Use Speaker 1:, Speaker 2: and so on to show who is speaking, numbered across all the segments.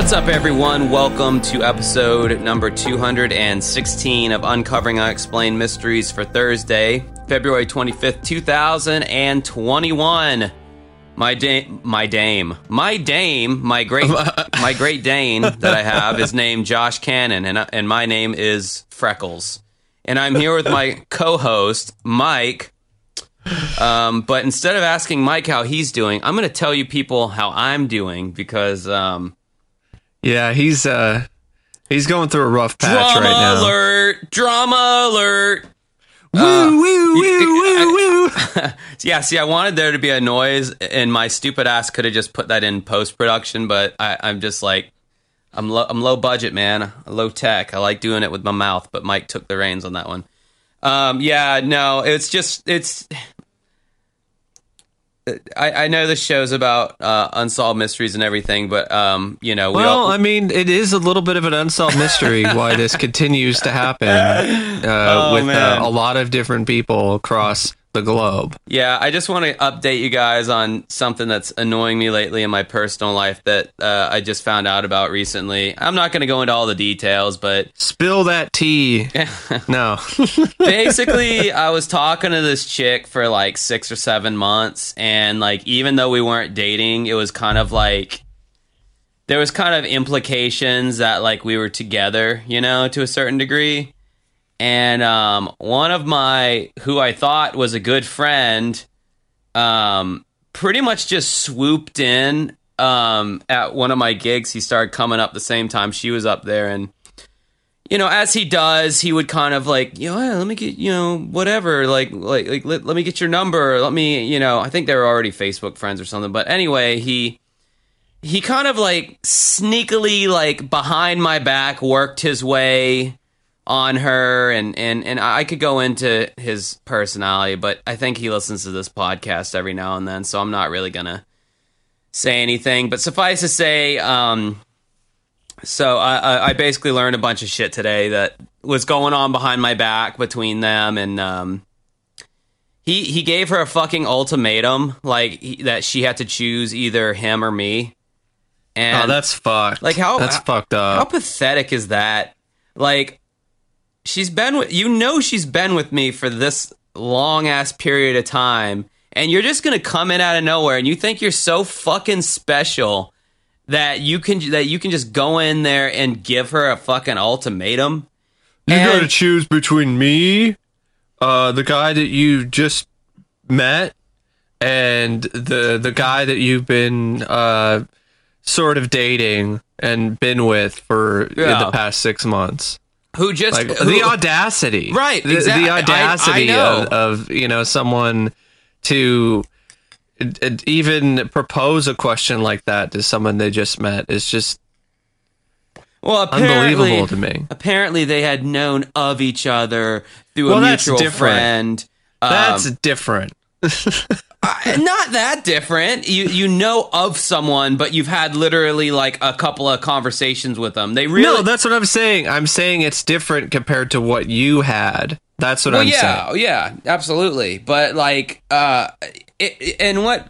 Speaker 1: What's up, everyone? Welcome to episode number 216 of Uncovering Unexplained Mysteries for Thursday, February 25th, 2021. My dame, my dame, my dame, my great, my great Dane that I have is named Josh Cannon, and and my name is Freckles, and I'm here with my co-host Mike. Um, but instead of asking Mike how he's doing, I'm going to tell you people how I'm doing because um,
Speaker 2: Yeah, he's uh he's going through a rough patch
Speaker 1: drama
Speaker 2: right now.
Speaker 1: alert, drama alert.
Speaker 2: Woo, woo, woo, woo, woo.
Speaker 1: Yeah, see, I wanted there to be a noise, and my stupid ass could have just put that in post production, but I, I'm just like, I'm low, I'm low budget, man, low tech. I like doing it with my mouth, but Mike took the reins on that one. Um, yeah, no, it's just it's. I, I know this show's about uh, unsolved mysteries and everything, but um, you know, we
Speaker 2: Well,
Speaker 1: all,
Speaker 2: I mean, it is a little bit of an unsolved mystery why this continues to happen uh,
Speaker 1: Oh,
Speaker 2: with uh, a lot of different people across the globe.
Speaker 1: Yeah, I just want to update you guys on something that's annoying me lately in my personal life that uh, I just found out about recently. I'm not going to go into all the details, but
Speaker 2: Spill that tea. no.
Speaker 1: basically, I was talking to this chick for like six or seven months, and like, even though we weren't dating, it was kind of like there was kind of implications that like we were together, you know, to a certain degree. And um, one of my who I thought was a good friend, um, pretty much just swooped in um, at one of my gigs. He started coming up the same time she was up there, and you know, as he does, he would kind of like, you know, "Hey, let me get, you know, whatever, like, like, like, let, let me get your number. Let me, you know, I think they were already Facebook friends or something. But anyway, he he kind of like sneakily, like behind my back, worked his way on her, and and and I could go into his personality, but I think he listens to this podcast every now and then, so I'm not really gonna say anything. But suffice to say, um, so I, I- I basically learned a bunch of shit today that was going on behind my back between them, and um, he he gave her a fucking ultimatum, like he, that she had to choose either him or me. And
Speaker 2: Oh, that's fucked.
Speaker 1: Like, how-
Speaker 2: That's
Speaker 1: how-
Speaker 2: fucked up.
Speaker 1: how pathetic is that? Like, she's been with you know she's been with me for this long ass period of time, and you're just gonna come in out of nowhere, and you think you're so fucking special that you can that you can just go in there and give her a fucking ultimatum.
Speaker 2: You
Speaker 1: and-
Speaker 2: gotta choose between me, uh, the guy that you just met, and the the guy that you've been uh, sort of dating and been with for in
Speaker 1: Yeah.
Speaker 2: the past six months.
Speaker 1: Who just
Speaker 2: Like
Speaker 1: who-
Speaker 2: the audacity,
Speaker 1: Right,
Speaker 2: The,
Speaker 1: exact-
Speaker 2: the
Speaker 1: I- I
Speaker 2: audacity of, of you know someone to uh, even propose a question like that to someone they just met is just
Speaker 1: well
Speaker 2: unbelievable to me.
Speaker 1: Apparently, they had known of each other through
Speaker 2: Well,
Speaker 1: a mutual
Speaker 2: different.
Speaker 1: friend. Um,
Speaker 2: That's different.
Speaker 1: Uh, not that different. You you know of someone, but you've had literally like a couple of conversations with them. They really
Speaker 2: No, that's what I'm saying. I'm saying it's different compared to what you had. That's what
Speaker 1: well,
Speaker 2: I'm
Speaker 1: yeah,
Speaker 2: saying.
Speaker 1: yeah, yeah, absolutely. But like, uh, it, it- and what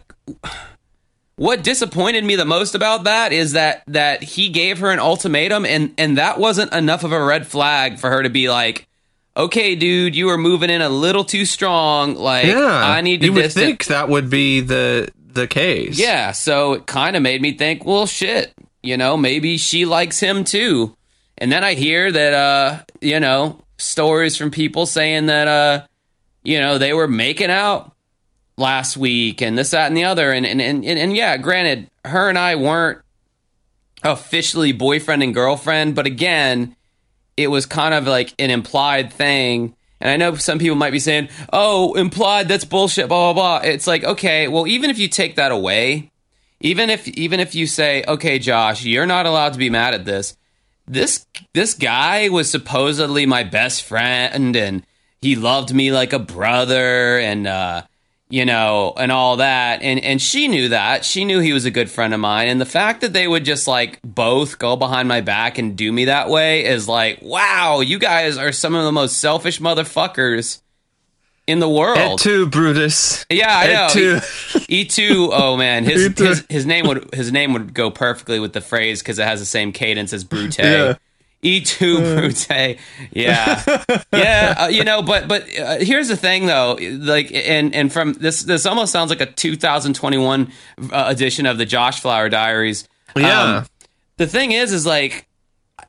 Speaker 1: what disappointed me the most about that is that that he gave her an ultimatum, and and that wasn't enough of a red flag for her to be like. Okay, dude, you were moving in a little too strong. Like,
Speaker 2: Yeah,
Speaker 1: I need to
Speaker 2: You would
Speaker 1: distance-
Speaker 2: think that would be the the case.
Speaker 1: Yeah, so it kind of made me think, well, shit, you know, maybe she likes him too. And then I hear that, uh, you know, stories from people saying that, uh, you know, they were making out last week and this, that, and the other. And, and, and, and, and yeah, granted, her and I weren't officially boyfriend and girlfriend, but again, it was kind of like an implied thing. And I know some people might be saying, oh, implied, that's bullshit, blah, blah, blah. It's like, okay, well, even if you take that away, even if even if you say, okay, Josh, you're not allowed to be mad at this. This this guy was supposedly my best friend and he loved me like a brother and uh you know, and all that. And and she knew that. She knew he was a good friend of mine. And the fact that they would just like both go behind my back and do me that way is like, wow, you guys are some of the most selfish motherfuckers in the world.
Speaker 2: Et tu, Brutus.
Speaker 1: Yeah, I
Speaker 2: Et tu.
Speaker 1: E two. Oh man, his his his name would his name would go perfectly with the phrase because it has the same cadence as Brute.
Speaker 2: Yeah.
Speaker 1: E two Brute. Yeah, yeah. Uh, you know, but but uh, here's the thing though. Like, and and from this this almost sounds like a 2021 uh, edition of the Josh Flower Diaries.
Speaker 2: Yeah.
Speaker 1: Um, the thing is, is like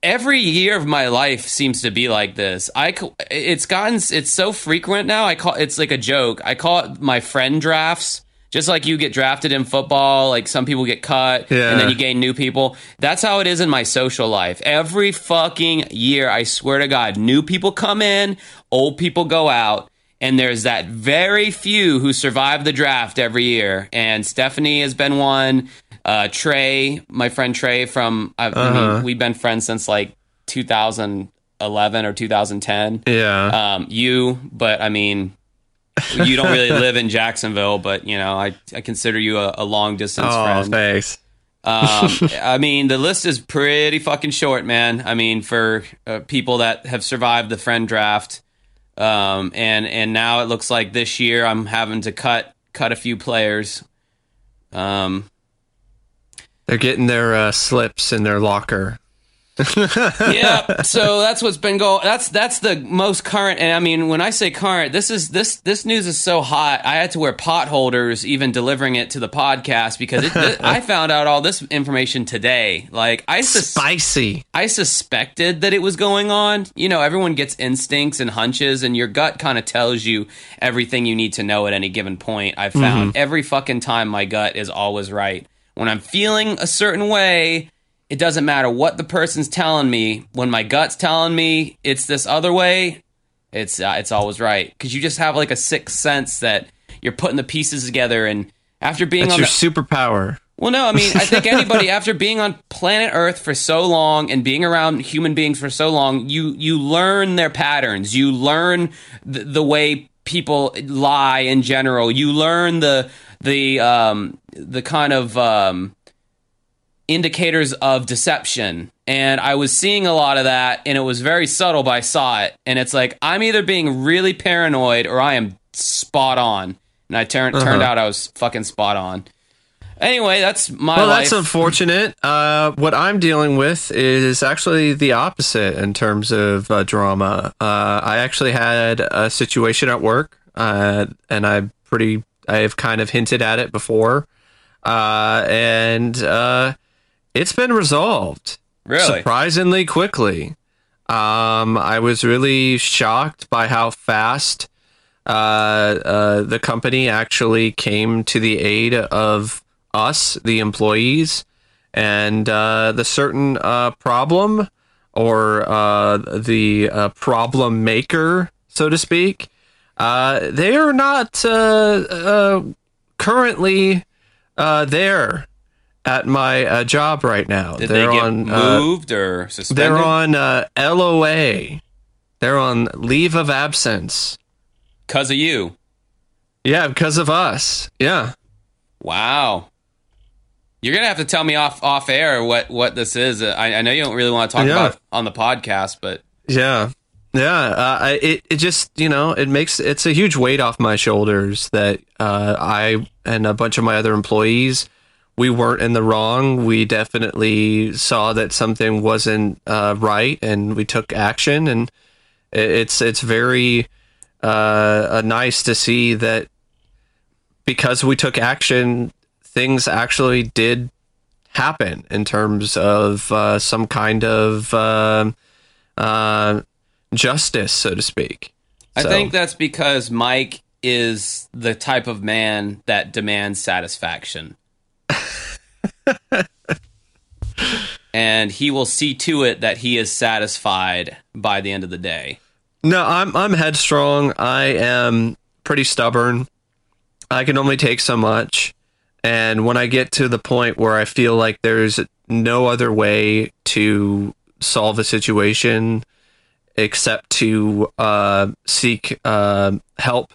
Speaker 1: every year of my life seems to be like this. I it's gotten it's so frequent now. I call it's like a joke. I call it my friend drafts. Just like you get drafted in football, like some people get cut
Speaker 2: Yeah.
Speaker 1: and then you gain new people. That's how it is in my social life. Every fucking year, I swear to God, new people come in, old people go out, and there's that very few who survive the draft every year. And Stephanie has been one. Uh, Trey, my friend Trey from, I, I
Speaker 2: Uh-huh.
Speaker 1: mean, we've been friends since like 2011 or 2010.
Speaker 2: Yeah.
Speaker 1: Um, you, but I mean, you don't really live in Jacksonville, but you know, I, I consider you a, a long distance
Speaker 2: oh,
Speaker 1: friend.
Speaker 2: thanks.
Speaker 1: Um, I mean, the list is pretty fucking short, man. I mean, for uh, people that have survived the friend draft, um, and and now it looks like this year I'm having to cut cut a few players. Um,
Speaker 2: They're getting their uh, slips in their locker.
Speaker 1: Yeah, so that's what's been going. That's that's the most current. And I mean, when I say current, this is this this news is so hot. I had to wear pot holders even delivering it to the podcast because it, th- I found out all this information today. Like I sus-
Speaker 2: Spicy.
Speaker 1: I suspected that it was going on. You know, everyone gets instincts and hunches, and your gut kind of tells you everything you need to know at any given point. I've found mm-hmm. every fucking time my gut is always right. When I'm feeling a certain way, it doesn't matter what the person's telling me. When my gut's telling me it's this other way, it's uh, it's always right because you just have like a sixth sense that you're putting the pieces together. And after being
Speaker 2: That's
Speaker 1: on
Speaker 2: your
Speaker 1: the,
Speaker 2: superpower.
Speaker 1: well, no, I mean, I think anybody after being on planet Earth for so long and being around human beings for so long, you you learn their patterns. You learn the, the way people lie in general. You learn the the um, the kind of um, indicators of deception. And I was seeing a lot of that, and it was very subtle, but I saw it. And it's like I'm either being really paranoid or I am spot on. And I turned turned out I was fucking spot on. Anyway, that's my
Speaker 2: Well,
Speaker 1: life.
Speaker 2: that's unfortunate. Uh, what I'm dealing with is actually the opposite in terms of uh, drama. Uh, I actually had a situation at work, uh, and I pretty I have kind of hinted at it before, uh, and uh, it's been resolved
Speaker 1: really
Speaker 2: surprisingly quickly. Um, I was really shocked by how fast uh, uh, the company actually came to the aid of us, the employees, and uh, the certain uh, problem or uh, the uh, problem maker, so to speak. Uh, they are not uh, uh, currently uh, there at my uh, job right now.
Speaker 1: did
Speaker 2: they're
Speaker 1: they get
Speaker 2: on, uh,
Speaker 1: moved or suspended?
Speaker 2: they're on uh, LOA. They're on leave of absence.
Speaker 1: because of you.
Speaker 2: Yeah, because of us. Yeah.
Speaker 1: Wow. You're gonna have to tell me off off air what what this is. Uh, I, I know you don't really want to talk
Speaker 2: Yeah.
Speaker 1: about it on the podcast, but
Speaker 2: Yeah. Yeah. Uh, I, it, it just, you know, it makes, it's a huge weight off my shoulders that uh, I and a bunch of my other employees, we weren't in the wrong. We definitely saw that something wasn't uh, right and we took action. And it's, it's very uh, uh, nice to see that because we took action, things actually did happen in terms of uh, some kind of um uh, justice, so to speak.
Speaker 1: I
Speaker 2: So-
Speaker 1: think that's because Mike is the type of man that demands satisfaction. and he will see to it that he is satisfied by the end of the day.
Speaker 2: No, I'm I'm headstrong. I am pretty stubborn. I can only take so much. And when I get to the point where I feel like there's no other way to solve a situation except to uh, seek uh, help,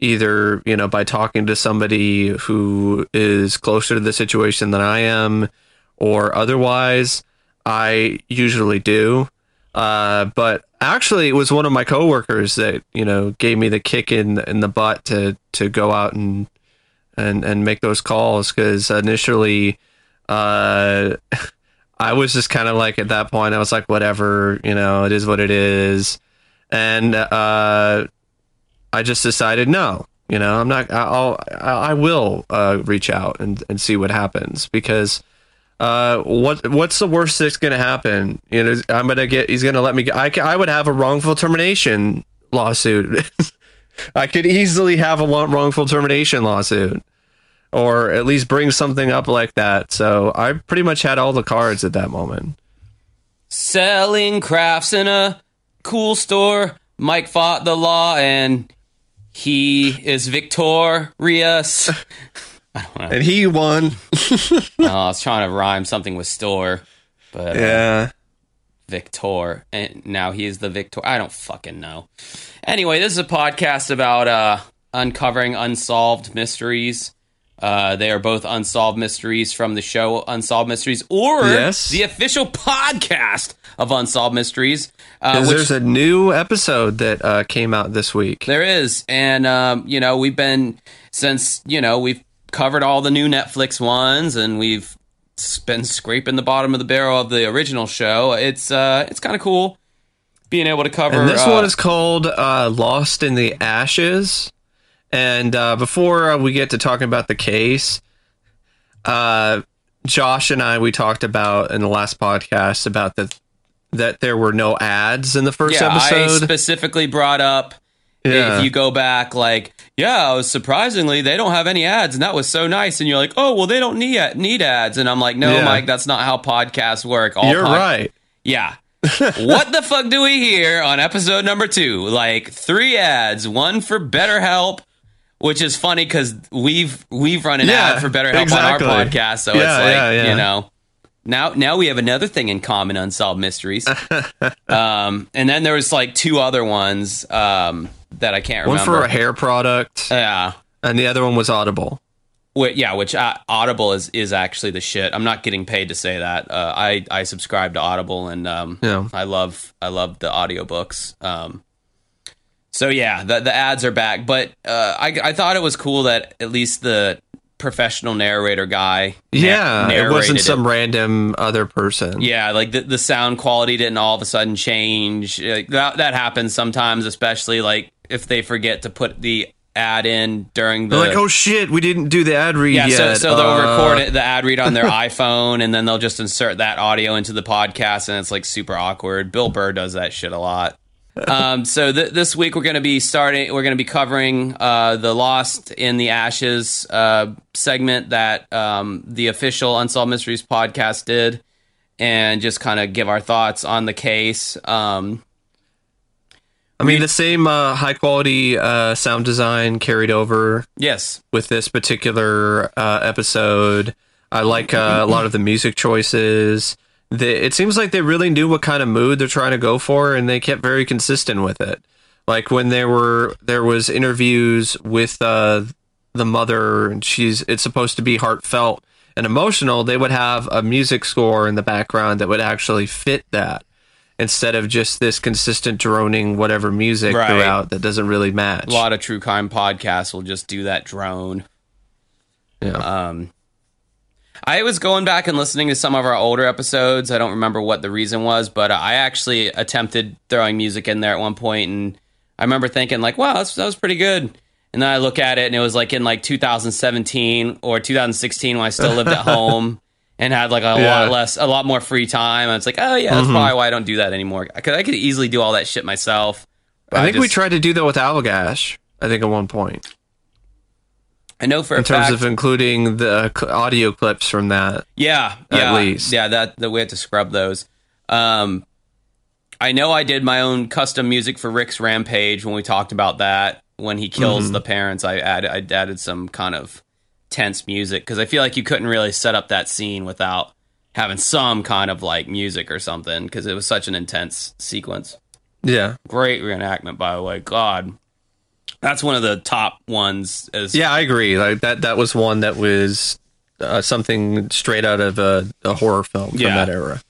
Speaker 2: either you know by talking to somebody who is closer to the situation than I am, or otherwise, I usually do. Uh, but actually, it was one of my coworkers that you know gave me the kick in in the butt to to go out and and and make those calls because initially, uh, I was just kind of like at that point I was like whatever you know it is what it is, and uh, I just decided no. You know, I'm not. I'll. I will uh, reach out and, and see what happens because uh, what what's the worst that's going to happen? You know, I'm going to get. He's going to let me. I I would have a wrongful termination lawsuit. I could easily have a wrongful termination lawsuit, or at least bring something up like that. So I pretty much had all the cards at that moment.
Speaker 1: Selling crafts in a cool store. Mike fought the law and he is victorious.
Speaker 2: And he won.
Speaker 1: oh, I was trying to rhyme something with store, but uh,
Speaker 2: yeah,
Speaker 1: Victor, and now he is the Victor. I don't fucking know. Anyway, this is a podcast about uh, uncovering unsolved mysteries. Uh, they are both unsolved mysteries from the show Unsolved Mysteries, or
Speaker 2: Yes.
Speaker 1: the official podcast of Unsolved Mysteries. Uh, which
Speaker 2: there's a new episode that uh, came out this week.
Speaker 1: there is, and um, you know we've been since you know we've covered all the new Netflix ones, and we've been scraping the bottom of the barrel of the original show. It's uh, it's kind of cool being able to cover.
Speaker 2: And this
Speaker 1: uh,
Speaker 2: one is called uh, Lost in the Ashes. And uh, before uh, we get to talking about the case, uh, Josh and I we talked about in the last podcast about the that there were no ads in the first
Speaker 1: yeah, I
Speaker 2: episode.
Speaker 1: specifically brought up
Speaker 2: Yeah.
Speaker 1: if you go back, like, yeah, surprisingly they don't have any ads, and that was so nice. And you're like, oh, well, they don't need need ads, and I'm like, no,
Speaker 2: Yeah.
Speaker 1: Mike, that's not how podcasts work. All
Speaker 2: You're
Speaker 1: pod-
Speaker 2: right.
Speaker 1: Yeah. what the fuck do we hear on episode number two? Like three ads, one for BetterHelp, which is funny because we've we've run an
Speaker 2: Yeah,
Speaker 1: ad for BetterHelp
Speaker 2: exactly.
Speaker 1: on our podcast, so
Speaker 2: Yeah,
Speaker 1: it's like
Speaker 2: yeah,
Speaker 1: you know. Now, now we have another thing in common: unsolved mysteries. um, and then there was like two other ones um, that I can't remember.
Speaker 2: One for a hair product,
Speaker 1: yeah,
Speaker 2: and the other one was Audible.
Speaker 1: Wh- yeah, which uh, Audible is is actually the shit. I'm not getting paid to say that. Uh, I I subscribe to Audible and um,
Speaker 2: Yeah.
Speaker 1: I love I love the audiobooks. Um, so yeah, the the ads are back, but uh, I I thought it was cool that at least the professional narrator guy,
Speaker 2: Yeah, it wasn't some random other person.
Speaker 1: yeah, like the, the sound quality didn't all of a sudden change. Like, that that happens sometimes, especially like if they forget to put the ad in during the
Speaker 2: They're like, oh shit, we didn't do the ad read
Speaker 1: yeah, so,
Speaker 2: yet.
Speaker 1: so they'll
Speaker 2: Uh,
Speaker 1: record it, the ad read on their iPhone, and then they'll just insert that audio into the podcast, and it's like super awkward. Bill Burr does that shit a lot. Um, so th- this week we're going to be starting. We're going to be covering uh, the Lost in the Ashes uh, segment that um, the official Unsolved Mysteries podcast did, and just kind of give our thoughts on the case. Um,
Speaker 2: I mean, the same uh, high quality uh, sound design carried over
Speaker 1: yes,
Speaker 2: with this particular uh, episode. I like uh, a lot of the music choices. The, it seems like they really knew what kind of mood they're trying to go for, and they kept very consistent with it. Like when there were there was interviews with uh, the mother, and she's it's supposed to be heartfelt and emotional. They would have a music score in the background that would actually fit that, instead of just this consistent droning whatever music
Speaker 1: Right.
Speaker 2: throughout that doesn't really match.
Speaker 1: a lot of true crime podcasts will just do that drone.
Speaker 2: yeah.
Speaker 1: Um, I was going back and listening to some of our older episodes. I don't remember what the reason was, but uh, I actually attempted throwing music in there at one point, and I remember thinking like, "Wow, that's, that was pretty good." And then I look at it, and it was like in like 2017 or 2016 when I still lived at home and had like a
Speaker 2: Yeah.
Speaker 1: lot less, a lot more free time. And it's like, oh yeah, that's mm-hmm. probably why I don't do that anymore. Because I could easily do all that shit myself.
Speaker 2: I think we
Speaker 1: just-
Speaker 2: tried to do that with Allagash. I think at one point,
Speaker 1: I know for
Speaker 2: in terms
Speaker 1: fact,
Speaker 2: of including the audio clips from that.
Speaker 1: Yeah,
Speaker 2: At
Speaker 1: yeah,
Speaker 2: least.
Speaker 1: yeah. That that we had to scrub those. Um, I know I did my own custom music for Rick's Rampage when we talked about that. When he kills
Speaker 2: Mm-hmm.
Speaker 1: the parents, I added I added some kind of tense music because I feel like you couldn't really set up that scene without having some kind of like music or something because it was such an intense sequence.
Speaker 2: Yeah,
Speaker 1: Great reenactment, by the way. God, that's one of the top ones. As
Speaker 2: yeah, I agree. Like that. That was one that was uh, something straight out of a, a horror film from
Speaker 1: Yeah.
Speaker 2: that era.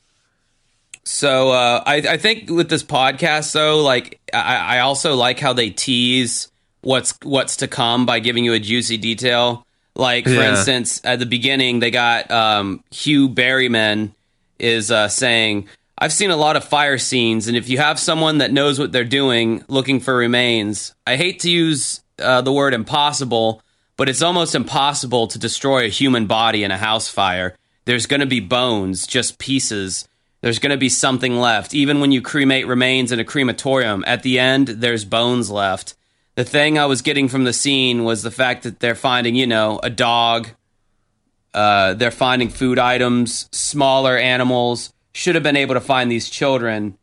Speaker 1: So uh, I, I think with this podcast, though, like I, I also like how they tease what's what's to come by giving you a juicy detail. Like for
Speaker 2: Yeah.
Speaker 1: instance, at the beginning, they got um, Hugh Berryman is uh, saying, "I've seen a lot of fire scenes, and if you have someone that knows what they're doing, looking for remains, I hate to use uh, the word impossible, but it's almost impossible to destroy a human body in a house fire. There's going to be bones, just pieces." There's going to be something left. Even when you cremate remains in a crematorium, at the end, there's bones left. The thing I was getting from the scene was the fact that they're finding, you know, a dog. Uh, they're finding food items, smaller animals. Should have been able to find these children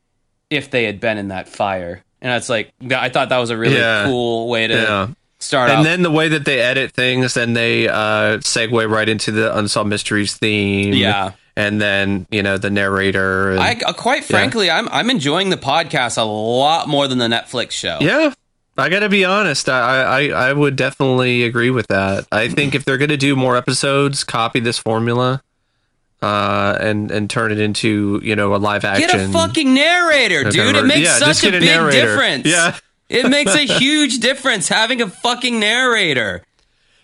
Speaker 1: if they had been in that fire. And it's like, I thought that was a really
Speaker 2: Yeah.
Speaker 1: cool way to
Speaker 2: Yeah.
Speaker 1: start
Speaker 2: And
Speaker 1: off.
Speaker 2: then the way that they edit things, then they uh, segue right into the Unsolved Mysteries theme.
Speaker 1: Yeah.
Speaker 2: And then, you know, the narrator. And,
Speaker 1: I, uh, quite frankly, I'm I'm enjoying the podcast a lot more than the Netflix show.
Speaker 2: yeah. I got to be honest. I, I, I would definitely agree with that. I think if they're going to do more episodes, copy this formula uh, and, and turn it into, you know, a live action.
Speaker 1: Get a fucking narrator, dude. It makes
Speaker 2: yeah,
Speaker 1: such a
Speaker 2: a
Speaker 1: big
Speaker 2: narrator.
Speaker 1: difference.
Speaker 2: Yeah.
Speaker 1: it makes a huge difference having a fucking narrator.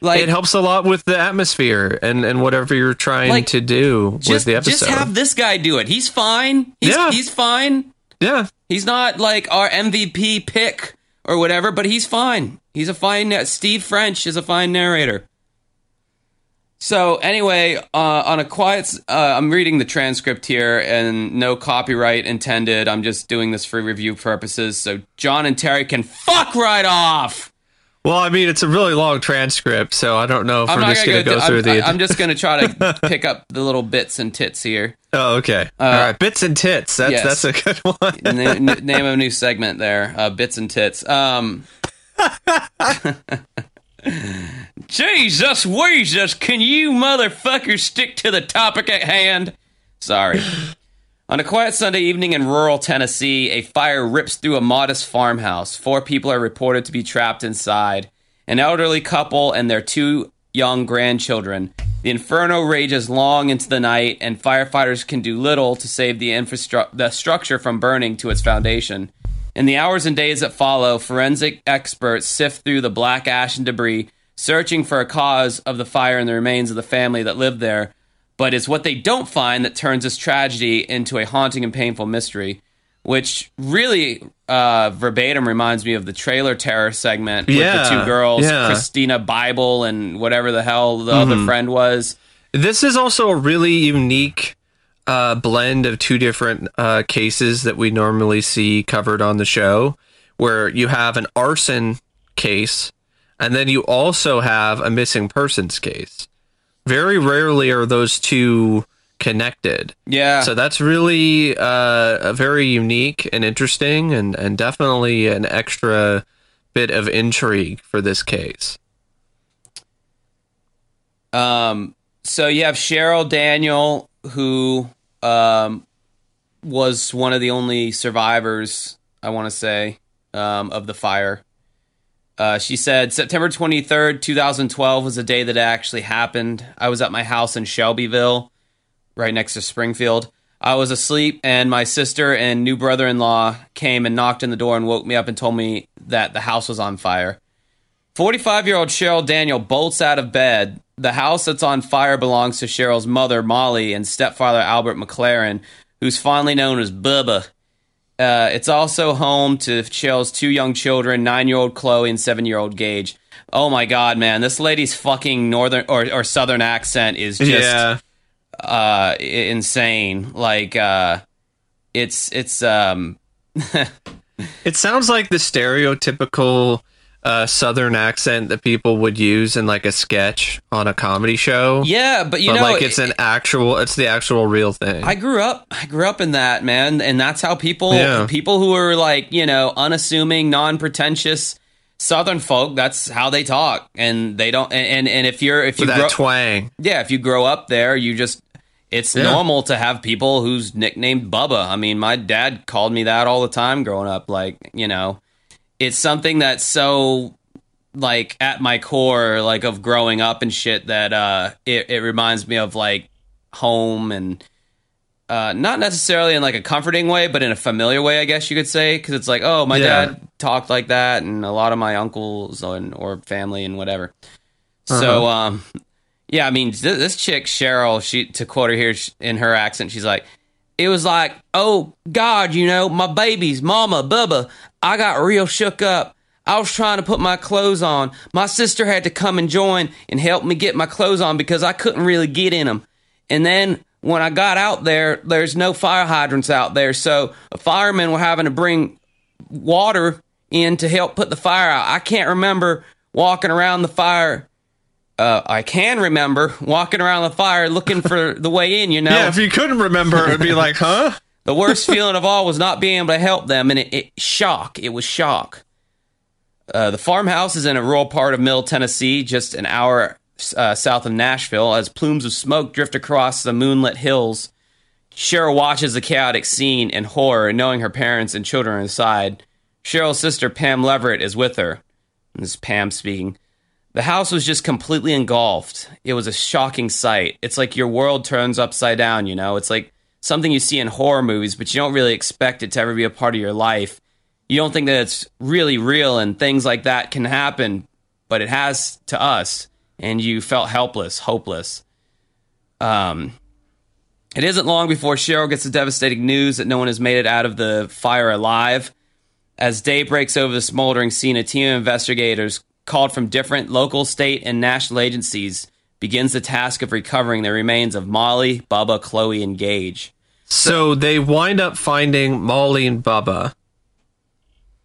Speaker 1: Like,
Speaker 2: it helps a lot with the atmosphere and, and whatever you're trying
Speaker 1: Like,
Speaker 2: to do with the episode.
Speaker 1: just have this guy do it. He's fine. He's,
Speaker 2: Yeah.
Speaker 1: he's fine.
Speaker 2: yeah.
Speaker 1: He's not like our MVP pick or whatever, but he's fine. He's a fine. Steve French is a fine narrator. So anyway, uh, on a quiet, uh, I'm reading the transcript here, and no copyright intended. I'm just doing this for review purposes, so John and Terry can fuck right off.
Speaker 2: Well, I mean, it's a really long transcript, so I don't know if
Speaker 1: I'm
Speaker 2: we're just
Speaker 1: gonna
Speaker 2: going to go
Speaker 1: I'm,
Speaker 2: through the.
Speaker 1: I'm just gonna try to pick up the little bits and tits here.
Speaker 2: oh, okay. All right. Bits and tits. That's
Speaker 1: yes.
Speaker 2: that's a good one.
Speaker 1: Na- n- name of a new segment there uh, bits and tits um jesus jesus can you motherfuckers stick to the topic at hand? Sorry. On a quiet sunday evening in rural tennessee a fire rips through a modest farmhouse. Four people are reported to be trapped inside. An elderly couple and their two young grandchildren. The inferno rages long into the night and firefighters can do little to save the infrastru- the structure from burning to its foundation. In the hours and days that follow, forensic experts sift through the black ash and debris, searching for a cause of the fire and the remains of the family that lived there. But it's what they don't find that turns this tragedy into a haunting and painful mystery, which really uh, verbatim reminds me of the trailer terror segment with the two girls,
Speaker 2: yeah.
Speaker 1: Christina Bible and whatever the hell the other friend was.
Speaker 2: This is also a really unique uh, blend of two different uh, cases that we normally see covered on the show, where you have an arson case, and then you also have a missing persons case. Very rarely are those two connected.
Speaker 1: Yeah.
Speaker 2: So that's really uh, a very unique and interesting, and, and definitely an extra bit of intrigue for this case.
Speaker 1: Um, so you have Cheryl Daniel, who um, was one of the only survivors, I want to say, um, of the fire. Uh, she said September 23rd, 2012 was the day that it actually happened. I was at my house in Shelbyville, right next to Springfield. I was asleep, and my sister and new brother in law came and knocked on the door and woke me up and told me that the house was on fire. 45 year old Cheryl Daniel bolts out of bed. The house that's on fire belongs to Cheryl's mother, Molly, and stepfather, Albert McLaren, who's fondly known as Bubba. Uh, it's also home to Cheryl's two young children, nine year old Chloe and seven year old Gage. Oh my god, man, this lady's fucking northern or, or southern accent is just
Speaker 2: yeah.
Speaker 1: uh, insane. Like, uh, it's, it's, um,
Speaker 2: It sounds like the stereotypical uh, Southern accent that people would use in like a sketch on a comedy show.
Speaker 1: yeah, but you
Speaker 2: but
Speaker 1: know,
Speaker 2: like it's an actual, it's the actual real thing.
Speaker 1: I grew up I grew up in that, man, and that's how people
Speaker 2: Yeah.
Speaker 1: people who are like, you know, unassuming, non-pretentious southern folk, that's how they talk. And they don't and and if you're if you
Speaker 2: With
Speaker 1: grow,
Speaker 2: that twang.
Speaker 1: yeah, if you grow up there, you just it's
Speaker 2: Yeah.
Speaker 1: normal to have people who's nicknamed Bubba. I mean, my dad called me that all the time growing up like, you know, it's something that's so like at my core like of growing up and shit that uh it, it reminds me of like home and uh, not necessarily in like a comforting way, but in a familiar way, I guess you could say, because it's like, oh, my
Speaker 2: Yeah.
Speaker 1: dad talked like that, and a lot of my uncles and or family and whatever. So, um, yeah, I mean, th- this chick Cheryl, she to quote her here in her accent, she's like, it was like, oh God, you know, my babies, Mama, Bubba, I got real shook up. I was trying to put my clothes on. My sister had to come and join and help me get my clothes on because I couldn't really get in them. And then when I got out there, there's no fire hydrants out there, so firemen were having to bring water in to help put the fire out. I can't remember walking around the fire. Uh, I can remember walking around the fire looking for the way in. You know,
Speaker 2: Yeah, if you couldn't remember, it'd be like, huh?
Speaker 1: The worst feeling of all was not being able to help them, and it, it shock. It was shock. Uh, the farmhouse is in a rural part of Middle Tennessee, just an hour uh, south of Nashville. As plumes of smoke drift across the moonlit hills, Cheryl watches the chaotic scene in horror, knowing her parents and children are inside. Cheryl's sister Pam Leverett is with her. This is Pam speaking. The house was just completely engulfed. It was a shocking sight. It's like your world turns upside down, you know? It's like something you see in horror movies, but you don't really expect it to ever be a part of your life. You don't think that it's really real and things like that can happen, but it has to us, and you felt helpless, hopeless. Um, it isn't long before Cheryl gets the devastating news that no one has made it out of the fire alive. As day breaks over the smoldering scene, a team of investigators called from different local, state, and national agencies begins the task of recovering the remains of Molly, Bubba, Chloe, and Gage.
Speaker 2: So they wind up finding Molly and Bubba.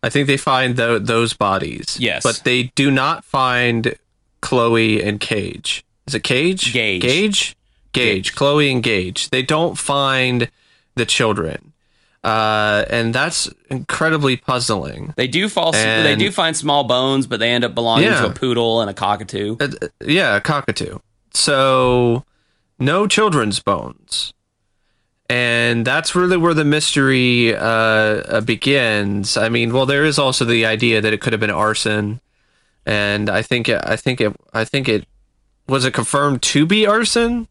Speaker 2: I think they find tho- those bodies.
Speaker 1: Yes.
Speaker 2: But they do not find Chloe and Cage. Is it Cage?
Speaker 1: Gage.
Speaker 2: Gage? Gage. Chloe and Gage. They don't find the children. Uh, and that's incredibly puzzling.
Speaker 1: They do fall. they do find small bones, but they end up belonging
Speaker 2: Yeah.
Speaker 1: to a poodle and a cockatoo.
Speaker 2: Uh, uh, yeah, a cockatoo. So no children's bones. And that's really where the mystery uh, uh, begins. I mean, well, there is also the idea that it could have been arson, and I think I think it, I think it was it confirmed to be arson.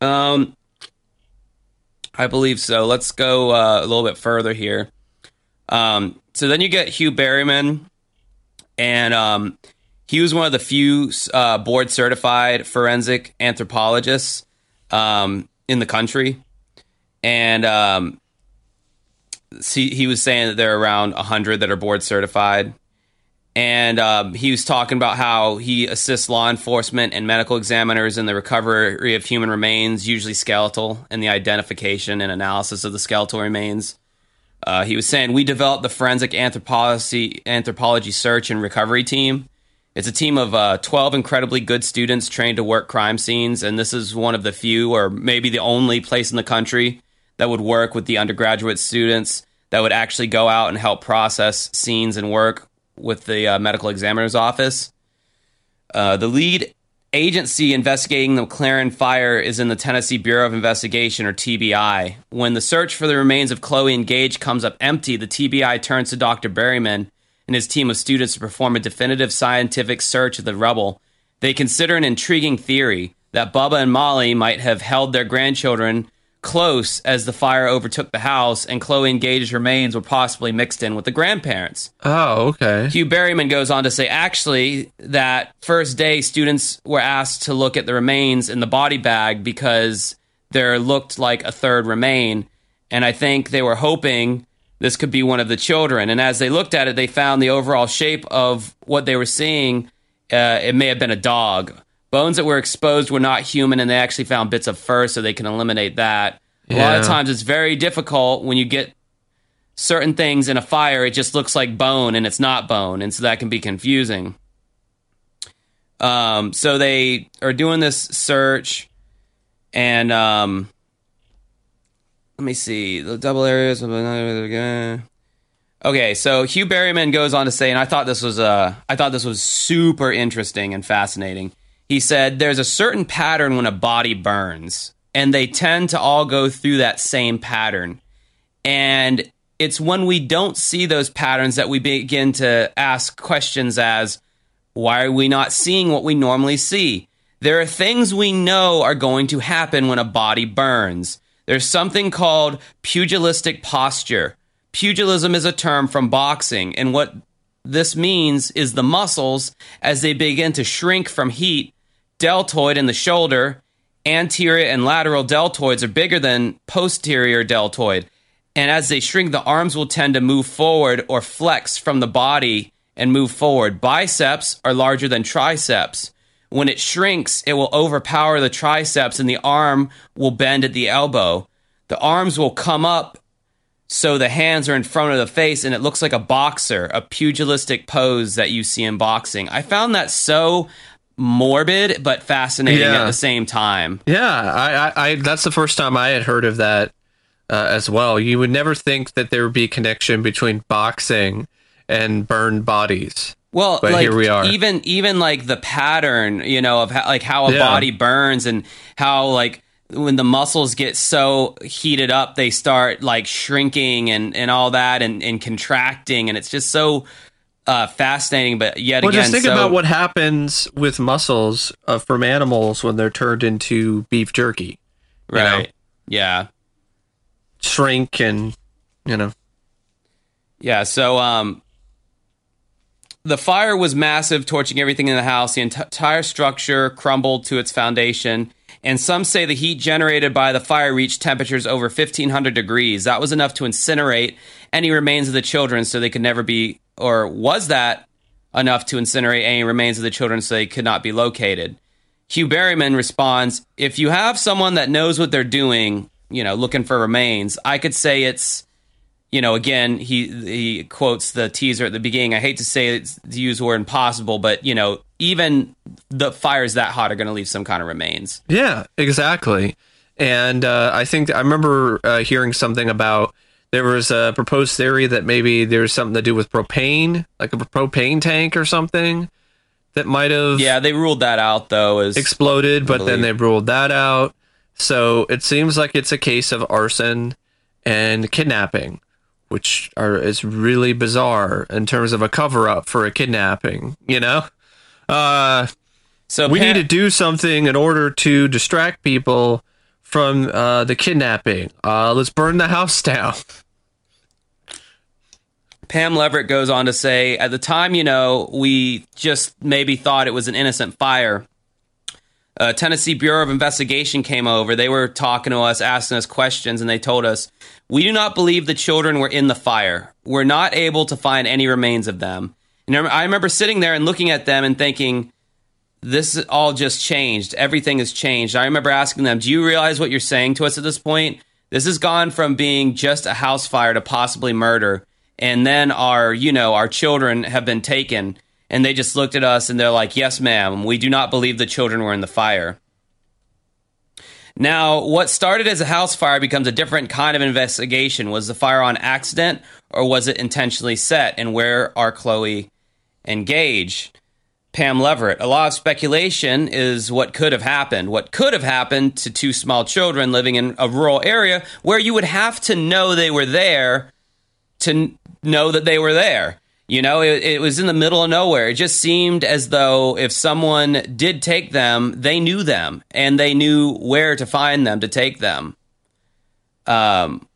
Speaker 1: Um, I believe so. Let's go uh, a little bit further here. Um, so then you get Hugh Berryman, and um, he was one of the few uh, board certified forensic anthropologists um, in the country, and um, see, he was saying that there are around hundred that are board certified. And um, he was talking about how he assists law enforcement and medical examiners in the recovery of human remains, usually skeletal, and the identification and analysis of the skeletal remains. Uh, he was saying we developed the forensic anthropology anthropology search and recovery team. It's a team of uh, 12 incredibly good students trained to work crime scenes, and this is one of the few, or maybe the only place in the country that would work with the undergraduate students that would actually go out and help process scenes and work with the uh, medical examiner's office. Uh, the lead agency investigating the McLaren fire is in the Tennessee Bureau of Investigation, or TBI. When the search for the remains of Chloe and Gage comes up empty, the TBI turns to Dr. Berryman and his team of students to perform a definitive scientific search of the rubble. They consider an intriguing theory that Bubba and Molly might have held their grandchildren close as the fire overtook the house, and Chloe and Gage's remains were possibly mixed in with the grandparents.
Speaker 2: Oh, okay.
Speaker 1: Hugh Berryman goes on to say, actually, that first day students were asked to look at the remains in the body bag because there looked like a third remain. And I think they were hoping this could be one of the children. And as they looked at it, they found the overall shape of what they were seeing. Uh, it may have been a dog. Bones that were exposed were not human, and they actually found bits of fur, so they can eliminate that. A lot of times, it's very difficult when you get certain things in a fire, it just looks like bone and it's not bone, and so that can be confusing. Um, so they are doing this search, and um, let me see the double areas. Okay, so Hugh Berryman goes on to say, and I thought this was uh, I thought this was super interesting and fascinating. He said, "There's a certain pattern when a body burns, and they tend to all go through that same pattern." And it's when we don't see those patterns that we begin to ask questions as why are we not seeing what we normally see? There are things we know are going to happen when a body burns. There's something called pugilistic posture. Pugilism is a term from boxing, and what this means is the muscles, as they begin to shrink from heat, deltoid in the shoulder, anterior and lateral deltoids are bigger than posterior deltoid. And as they shrink, the arms will tend to move forward or flex from the body and move forward. Biceps are larger than triceps. When it shrinks, it will overpower the triceps and the arm will bend at the elbow. The arms will come up so the hands are in front of the face and it looks like a boxer, a pugilistic pose that you see in boxing. I found that so morbid but fascinating
Speaker 2: Yeah.
Speaker 1: at the same time.
Speaker 2: Yeah, I, I, I that's the first time I had heard of that uh, as well. You would never think that there would be a connection between boxing and burned bodies.
Speaker 1: Well,
Speaker 2: But
Speaker 1: like
Speaker 2: here we are.
Speaker 1: even even like the pattern, you know, of how, like how a
Speaker 2: Yeah.
Speaker 1: body burns and how like when the muscles get so heated up, they start like shrinking and and all that and and contracting, and it's just so uh, fascinating. But yet
Speaker 2: Well,
Speaker 1: again,
Speaker 2: just think
Speaker 1: so,
Speaker 2: about what happens with muscles uh, from animals when they're turned into beef jerky. you know?
Speaker 1: right? Yeah,
Speaker 2: Shrink and you know.
Speaker 1: Yeah, so um the fire was massive, torching everything in the house. The ent- entire structure crumbled to its foundation, and some say the heat generated by the fire reached temperatures over 1500 degrees. That was enough to incinerate any remains of the children so they could never be or was that enough to incinerate any remains of the children so they could not be located? Hugh Berryman responds, "If you have someone that knows what they're doing, you know, looking for remains, I could say it's you know, again, he he quotes the teaser at the beginning. I hate to say it's to use the word impossible, but you know, even the fires that hot are going to leave some kind of remains.
Speaker 2: Yeah, exactly. And uh, I think I remember uh, hearing something about there was a proposed theory that maybe there's something to do with propane, like a propane tank or something that might have
Speaker 1: Yeah, they ruled that out though. As
Speaker 2: exploded, but then they ruled that out. So it seems like it's a case of arson and kidnapping, which are is really bizarre in terms of a cover up for a kidnapping. You know, uh,
Speaker 1: so
Speaker 2: we
Speaker 1: Pam,
Speaker 2: need to do something in order to distract people from uh, the kidnapping. Uh, let's burn the house down.
Speaker 1: Pam Leverett goes on to say, at the time, you know, we just maybe thought it was an innocent fire. Uh, Tennessee Bureau of Investigation came over. They were talking to us, asking us questions, and they told us, We do not believe the children were in the fire. We're not able to find any remains of them. And I remember sitting there and looking at them and thinking, This all just changed. Everything has changed. I remember asking them, Do you realize what you're saying to us at this point? This has gone from being just a house fire to possibly murder. And then our, you know, our children have been taken and they just looked at us and they're like, "Yes, ma'am, we do not believe the children were in the fire." Now, what started as a house fire becomes a different kind of investigation. Was the fire on accident or was it intentionally set? And where are Chloe and Gage? Pam Leverett. A lot of speculation is what could have happened. What could have happened to two small children living in a rural area where you would have to know they were there to know that they were there. You know, it, it was in the middle of nowhere. It just seemed as though if someone did take them, they knew them and they knew where to find them to take them. Um,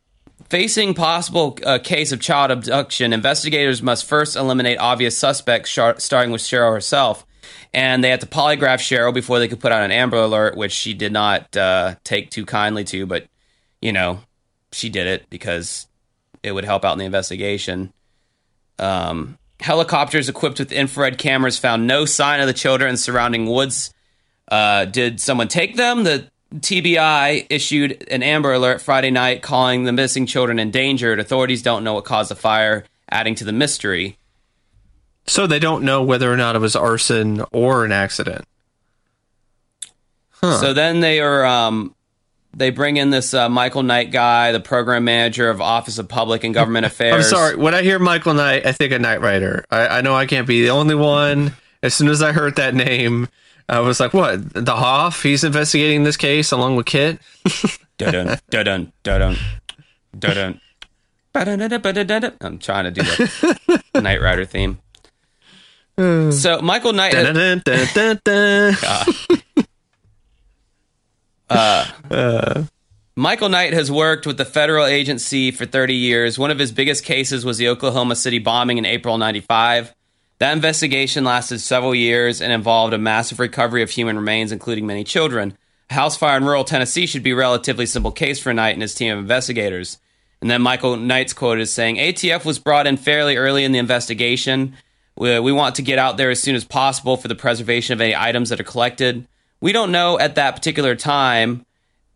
Speaker 1: facing possible uh, case of child abduction, investigators must first eliminate obvious suspects, shar- starting with Cheryl herself. And they had to polygraph Cheryl before they could put out an Amber Alert, which she did not uh, take too kindly to. But, you know, she did it because it would help out in the investigation. Um, helicopters equipped with infrared cameras found no sign of the children in surrounding woods. Uh, did someone take them? The TBI issued an Amber Alert Friday night calling the missing children endangered. Authorities don't know what caused the fire, adding to the mystery.
Speaker 2: So they don't know whether or not it was arson or an accident.
Speaker 1: So then they are um, they bring in this uh, Michael Knight guy, the program manager of Office of Public and Government Affairs.
Speaker 2: I'm sorry. When I hear Michael Knight, I think of Knight Rider. I, I know I can't be the only one. As soon as I heard that name, I was like, "What? The Hoff? He's investigating this case along with KITT."
Speaker 1: dun dun dun dun dun. I'm trying to do the Knight Rider theme. So Michael Knight,
Speaker 2: Dun, dun.
Speaker 1: Michael Knight has worked with the federal agency for 30 years. One of his biggest cases was the Oklahoma City bombing in April 95. That investigation lasted several years and involved a massive recovery of human remains, including many children. A house fire in rural Tennessee should be a relatively simple case for Knight and his team of investigators. And then Michael Knight's quote is saying ATF was brought in fairly early in the investigation. We, we want to get out there as soon as possible for the preservation of any items that are collected. We don't know at that particular time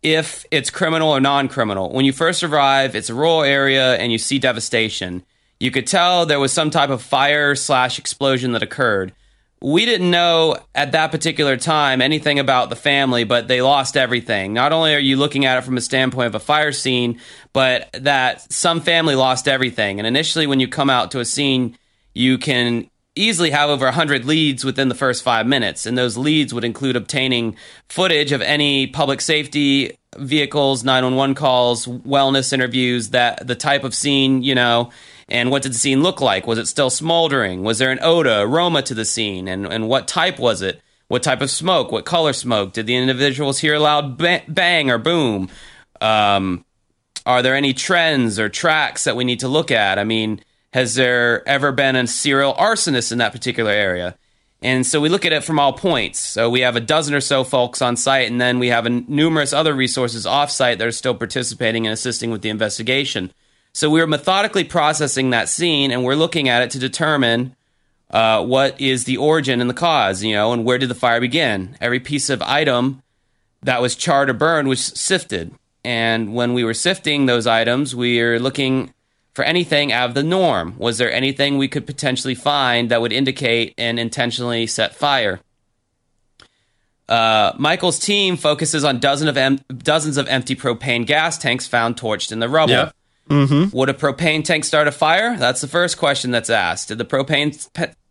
Speaker 1: if it's criminal or non criminal. When you first arrive, it's a rural area and you see devastation. You could tell there was some type of fire slash explosion that occurred. We didn't know at that particular time anything about the family, but they lost everything. Not only are you looking at it from a standpoint of a fire scene, but that some family lost everything. And initially, when you come out to a scene, you can easily have over 100 leads within the first five minutes. And those leads would include obtaining footage of any public safety vehicles, 911 calls, wellness interviews, that the type of scene, you know, and what did the scene look like? Was it still smoldering? Was there an odor, aroma to the scene? And, and what type was it? What type of smoke? What color smoke? Did the individuals hear a loud bang or boom? Um, are there any trends or tracks that we need to look at? I mean, has there ever been a serial arsonist in that particular area? And so we look at it from all points. So we have a dozen or so folks on site, and then we have a, numerous other resources off site that are still participating and assisting with the investigation. So we're methodically processing that scene and we're looking at it to determine uh, what is the origin and the cause, you know, and where did the fire begin. Every piece of item that was charred or burned was sifted. And when we were sifting those items, we are looking for anything out of the norm. Was there anything we could potentially find that would indicate an intentionally set fire? Uh, Michael's team focuses on dozens of em- dozens of empty propane gas tanks found torched in the rubble.
Speaker 2: Yeah. Mm-hmm.
Speaker 1: Would a propane tank start a fire? That's the first question that's asked. Did the propane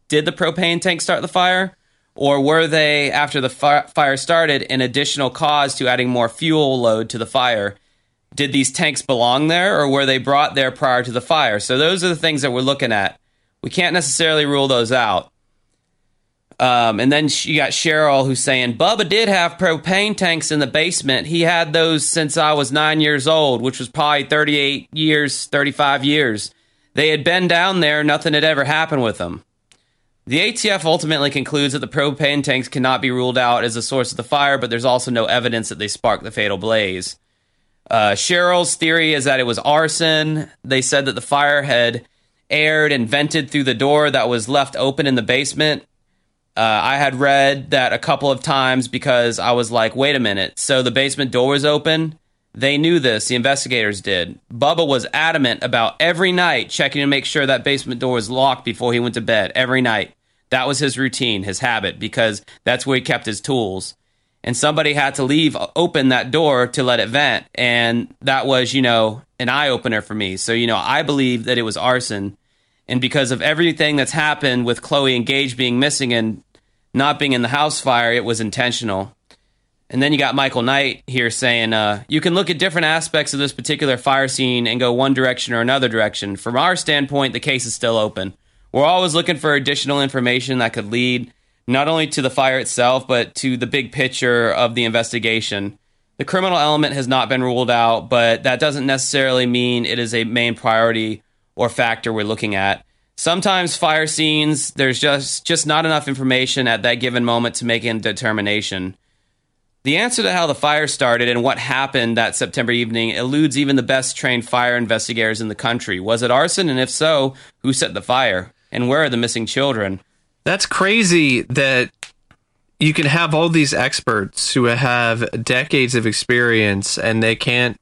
Speaker 1: did the propane tank start the fire, or were they after the fire started an additional cause to adding more fuel load to the fire? Did these tanks belong there, or were they brought there prior to the fire? So those are the things that we're looking at. We can't necessarily rule those out. Um, and then you got Cheryl who's saying, Bubba did have propane tanks in the basement. He had those since I was nine years old, which was probably 38 years, 35 years. They had been down there, nothing had ever happened with them. The ATF ultimately concludes that the propane tanks cannot be ruled out as a source of the fire, but there's also no evidence that they sparked the fatal blaze. Uh, Cheryl's theory is that it was arson. They said that the fire had aired and vented through the door that was left open in the basement uh, I had read that a couple of times because I was like, wait a minute. So the basement door was open. They knew this. The investigators did. Bubba was adamant about every night checking to make sure that basement door was locked before he went to bed. Every night. That was his routine, his habit, because that's where he kept his tools. And somebody had to leave open that door to let it vent. And that was, you know, an eye opener for me. So, you know, I believe that it was arson and because of everything that's happened with Chloe and Gage being missing and not being in the house fire, it was intentional. And then you got Michael Knight here saying, uh, you can look at different aspects of this particular fire scene and go one direction or another direction. From our standpoint, the case is still open. We're always looking for additional information that could lead not only to the fire itself, but to the big picture of the investigation. The criminal element has not been ruled out, but that doesn't necessarily mean it is a main priority or factor we're looking at. Sometimes fire scenes, there's just just not enough information at that given moment to make a determination. The answer to how the fire started and what happened that September evening eludes even the best trained fire investigators in the country. Was it arson? And if so, who set the fire? And where are the missing children?
Speaker 2: That's crazy that you can have all these experts who have decades of experience and they can't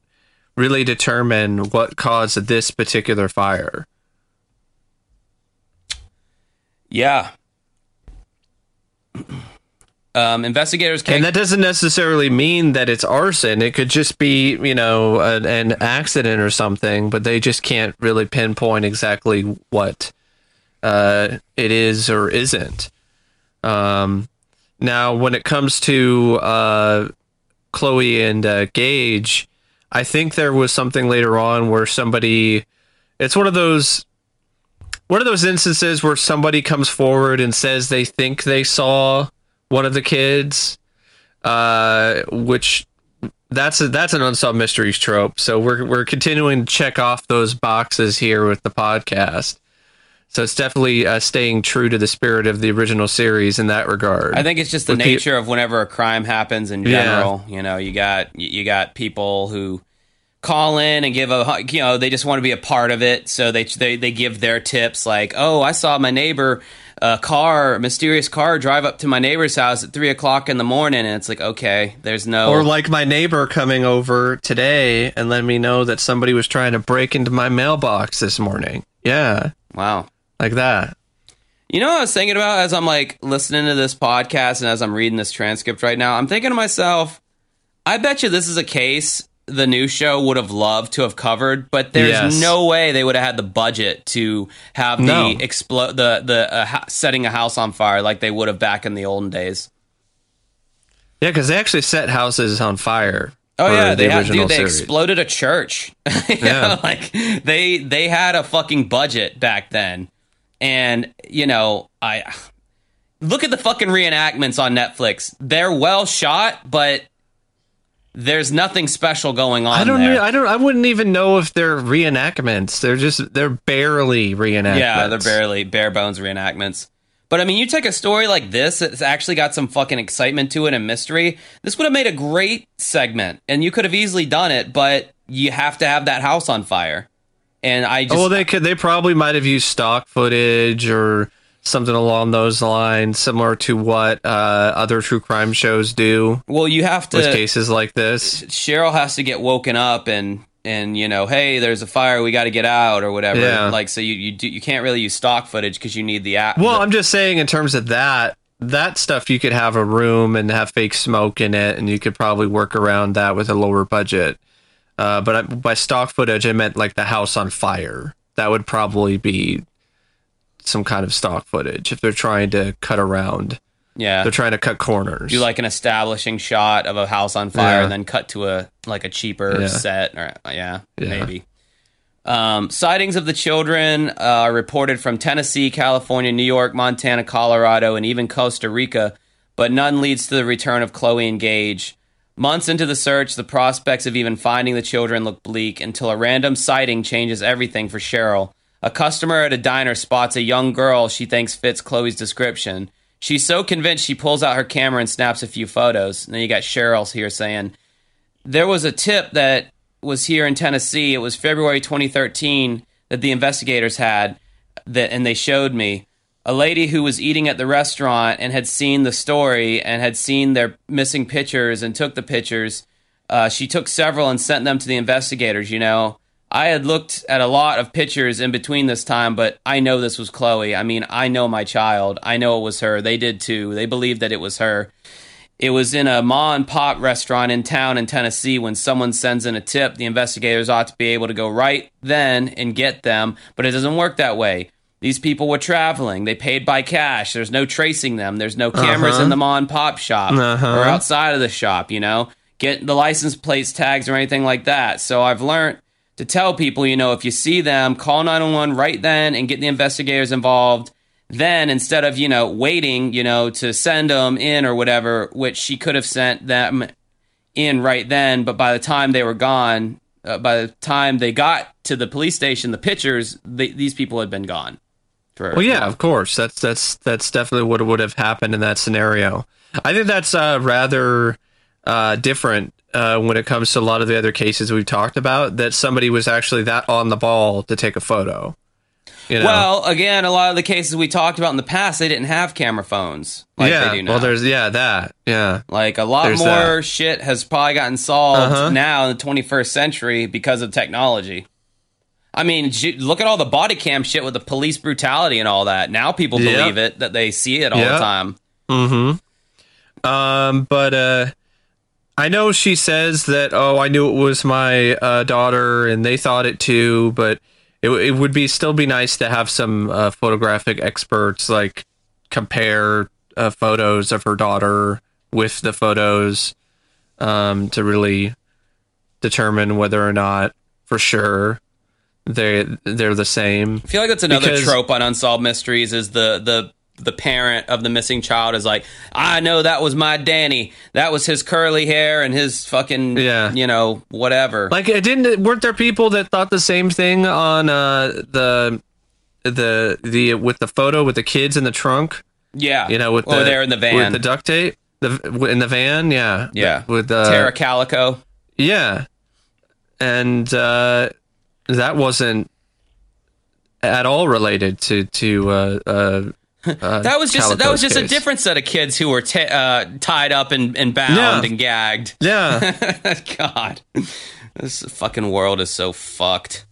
Speaker 2: really determine what caused this particular fire.
Speaker 1: Yeah. Um, investigators
Speaker 2: can and that doesn't necessarily mean that it's arson. It could just be, you know, an, an, accident or something, but they just can't really pinpoint exactly what uh, it is or isn't. Um, now, when it comes to uh, Chloe and uh, Gage, I think there was something later on where somebody it's one of those one of those instances where somebody comes forward and says they think they saw one of the kids uh, which that's a, that's an unsolved mysteries trope. So we're we're continuing to check off those boxes here with the podcast. So it's definitely uh, staying true to the spirit of the original series in that regard.
Speaker 1: I think it's just the
Speaker 2: With the-
Speaker 1: nature of whenever a crime happens in
Speaker 2: Yeah.
Speaker 1: general. You know, you got you got people who call in and give a you know they just want to be a part of it, so they they they give their tips like, oh, I saw my neighbor. A car, a mysterious car, drive up to my neighbor's house at three o'clock in the morning, and it's like, okay, there's no,
Speaker 2: or like my neighbor coming over today and letting me know that somebody was trying to break into my mailbox this morning. Yeah,
Speaker 1: wow,
Speaker 2: like that.
Speaker 1: You know what I was thinking about as I'm like listening to this podcast and as I'm reading this transcript right now? I'm thinking to myself, I bet you this is a case the new show would have loved to have covered, but there's
Speaker 2: Yes.
Speaker 1: no way they would have had the budget to have
Speaker 2: No.
Speaker 1: the explode the the uh, setting a house on fire like they would have back in the olden days.
Speaker 2: Yeah, because they actually set houses on fire.
Speaker 1: Oh yeah,
Speaker 2: the
Speaker 1: they had, dude, they
Speaker 2: series.
Speaker 1: exploded a church.
Speaker 2: Yeah.
Speaker 1: know, like they they had a fucking budget back then, and you know I look at the fucking reenactments on Netflix. They're well shot, but there's nothing special going on
Speaker 2: I don't.
Speaker 1: there.
Speaker 2: I don't. I wouldn't even know if they're reenactments. They're just. They're barely reenactments.
Speaker 1: yeah, they're barely bare bones reenactments. But I mean, you take a story like this, it's actually got some fucking excitement to it and mystery. This would have made a great segment, and you could have easily done it, but you have to have that house on fire. And I just
Speaker 2: Oh, well, they could. They probably might have used stock footage or something along those lines, similar to what uh, other true crime shows do
Speaker 1: Well, you have to with
Speaker 2: cases like this.
Speaker 1: Cheryl has to get woken up and and you know, hey, there's a fire, we got to get out or whatever.
Speaker 2: Yeah.
Speaker 1: Like, so you you do, you can't really use stock footage because you need the app.
Speaker 2: Well, I'm just saying in terms of that. That stuff you could have a room and have fake smoke in it, and you could probably work around that with a lower budget. Uh, but I, by stock footage, I meant like the house on fire. That would probably be some kind of stock footage if they're trying to cut around.
Speaker 1: yeah,
Speaker 2: They're trying to cut corners.
Speaker 1: do like an establishing shot of a house on fire
Speaker 2: Yeah.
Speaker 1: and then cut to a like a cheaper
Speaker 2: Yeah.
Speaker 1: set or yeah,
Speaker 2: Yeah.
Speaker 1: maybe. Um, sightings of the children uh, are reported from Tennessee, California, New York, Montana, Colorado, and even Costa Rica, but none leads to the return of Chloe and Gage. Months into the search, the prospects of even finding the children look bleak until a random sighting changes everything for Cheryl. A customer at a diner spots a young girl she thinks fits Chloe's description. She's so convinced she pulls out her camera and snaps a few photos. And then you got Cheryl's here saying, There was a tip that was here in Tennessee. It was February 2013 that the investigators had that and they showed me a lady who was eating at the restaurant and had seen the story and had seen their missing pictures and took the pictures. Uh, she took several and sent them to the investigators. You know, I had looked at a lot of pictures in between this time, but I know this was Chloe. I mean, I know my child. I know it was her. They did too. They believed that it was her. It was in a ma and pop restaurant in town in Tennessee. When someone sends in a tip, the investigators ought to be able to go right then and get them, but it doesn't work that way. These people were traveling. They paid by cash. There's no tracing them. There's no cameras
Speaker 2: Uh-huh.
Speaker 1: in the ma and pop shop
Speaker 2: Uh-huh.
Speaker 1: or outside of the shop, you know? Get the license plates, tags, or anything like that. So I've learned to tell people, you know, if you see them, call 911 right then and get the investigators involved. Then instead of, you know, waiting, you know, to send them in or whatever, which she could have sent them in right then, but by the time they were gone, uh, by the time they got to the police station, the pictures, they, these people had been gone. For,
Speaker 2: Well, yeah, of course. That's that's that's definitely what would have happened in that scenario. I think that's uh, rather uh, different uh, when it comes to a lot of the other cases we've talked about. That somebody was actually that on the ball to take a photo. You know?
Speaker 1: Well, again, a lot of the cases we talked about in the past, they didn't have camera phones like
Speaker 2: yeah.
Speaker 1: they do now.
Speaker 2: Well, there's yeah that yeah.
Speaker 1: like a lot
Speaker 2: there's
Speaker 1: more
Speaker 2: that.
Speaker 1: shit has probably gotten solved
Speaker 2: Uh-huh.
Speaker 1: now in the 21st century because of technology. I mean, look at all the body cam shit with the police brutality and all that. Now people
Speaker 2: Yep.
Speaker 1: believe it that they see it all the time.
Speaker 2: Mm-hmm. Um, but uh, I know she says that. Oh, I knew it was my uh, daughter, and they thought it too. But it, it would be still be nice to have some uh, photographic experts like compare uh, photos of her daughter with the photos um, to really determine whether or not for sure they they're the same.
Speaker 1: I feel like that's another
Speaker 2: Because-
Speaker 1: trope on unsolved mysteries is the the the parent of the missing child is like, I know that was my Danny. That was his curly hair and his fucking,
Speaker 2: Yeah.
Speaker 1: you know, whatever.
Speaker 2: Like, it didn't weren't there people that thought the same thing on uh, the the the with the photo with the kids in the trunk?
Speaker 1: yeah,
Speaker 2: You know, with
Speaker 1: or
Speaker 2: the
Speaker 1: there in the van.
Speaker 2: with the duct tape, the in the van, yeah,
Speaker 1: Yeah.
Speaker 2: with the
Speaker 1: Tara Calico.
Speaker 2: Yeah. And uh, that wasn't at all related to to uh, uh, uh,
Speaker 1: That was just that was just a different set of kids who were ta uh, tied up and, and bound
Speaker 2: Yeah.
Speaker 1: and gagged.
Speaker 2: Yeah.
Speaker 1: God, this fucking world is so fucked.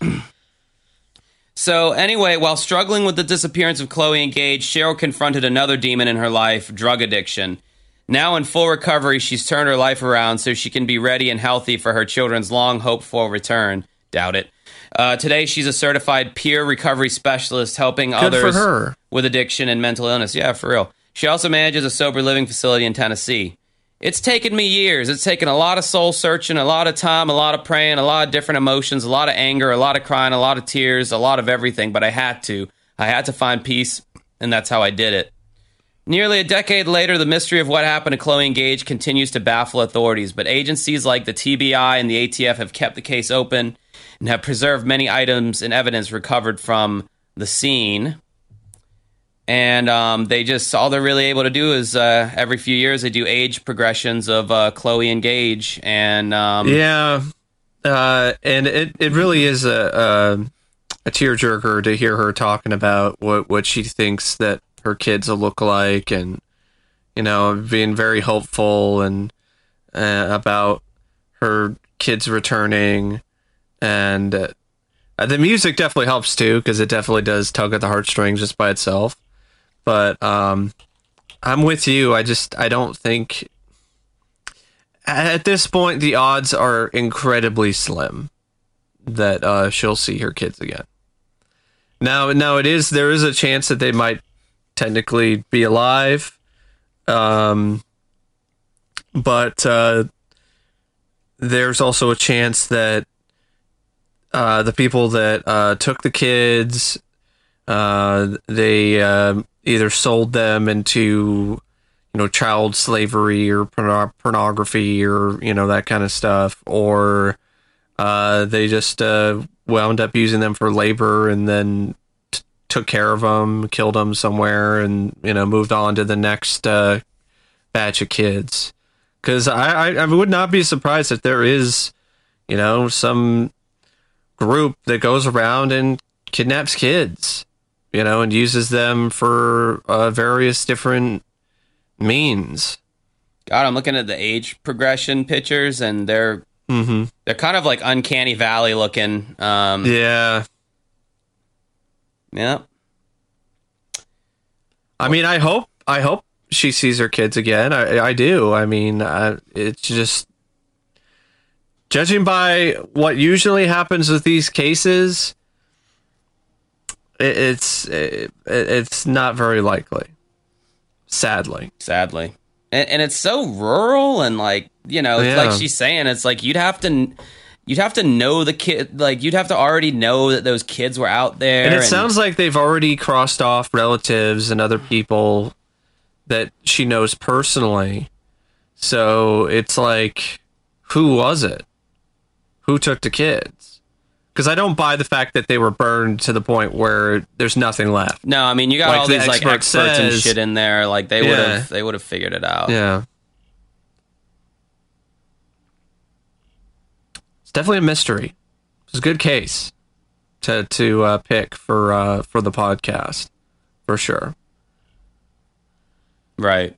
Speaker 1: so anyway, while struggling with the disappearance of Chloe and Gage, Cheryl confronted another demon in her life: drug addiction. Now in full recovery, she's turned her life around so she can be ready and healthy for her children's long hoped for return. Doubt it. Uh, today, she's a certified peer recovery specialist helping
Speaker 2: Good
Speaker 1: others
Speaker 2: for her.
Speaker 1: with addiction and mental illness. Yeah, for real. She also manages a sober living facility in Tennessee. It's taken me years. It's taken a lot of soul searching, a lot of time, a lot of praying, a lot of different emotions, a lot of anger, a lot of crying, a lot of tears, a lot of everything, but I had to. I had to find peace, and that's how I did it. Nearly a decade later, the mystery of what happened to Chloe and Gage continues to baffle authorities, but agencies like the TBI and the ATF have kept the case open and have preserved many items and evidence recovered from the scene. And um, they just all they're really able to do is uh, every few years they do age progressions of uh, Chloe and Gage, and um,
Speaker 2: yeah. Uh, and it, it really is a, a a tearjerker to hear her talking about what, what she thinks that her kids will look like and you know being very hopeful and uh, about her kids returning and uh, the music definitely helps too because it definitely does tug at the heartstrings just by itself. But um i'm with you. I just i don't think at this point the odds are incredibly slim that uh, she'll see her kids again. Now now it is there is a chance that they might technically be alive um but uh there's also a chance that uh, the people that uh, took the kids, uh, they um either sold them into, you know, child slavery or porno- pornography or you know that kind of stuff, or uh, they just uh, wound up using them for labor and then t- took care of them, killed them somewhere, and you know moved on to the next uh, batch of kids. Because I, I I would not be surprised if there is, you know, some group that goes around and kidnaps kids, you know, and uses them for uh, various different means.
Speaker 1: God, I'm looking at the age progression pictures, and they're
Speaker 2: hmm
Speaker 1: they're kind of like uncanny valley looking. Um,
Speaker 2: Yeah,
Speaker 1: yeah.
Speaker 2: I mean, I hope I hope she sees her kids again. I I do. I mean, uh, it's just judging by what usually happens with these cases, it, it's it, it's not very likely. Sadly,
Speaker 1: sadly and, and it's so rural and like you know
Speaker 2: Yeah.
Speaker 1: like she's saying it's like you'd have to you'd have to know the kid like you'd have to already know that those kids were out there
Speaker 2: and it sounds like they've already crossed off relatives and other people that she knows personally. So it's like, who was it? Who took the kids? Because I don't buy the fact that they were burned to the point where there's nothing left.
Speaker 1: no i mean you got
Speaker 2: like
Speaker 1: all
Speaker 2: the
Speaker 1: these like
Speaker 2: expert
Speaker 1: experts and shit in there like they would have they would have figured it out
Speaker 2: Yeah. It's definitely a mystery. It's a good case to to uh, pick for uh, for the podcast, for sure.
Speaker 1: right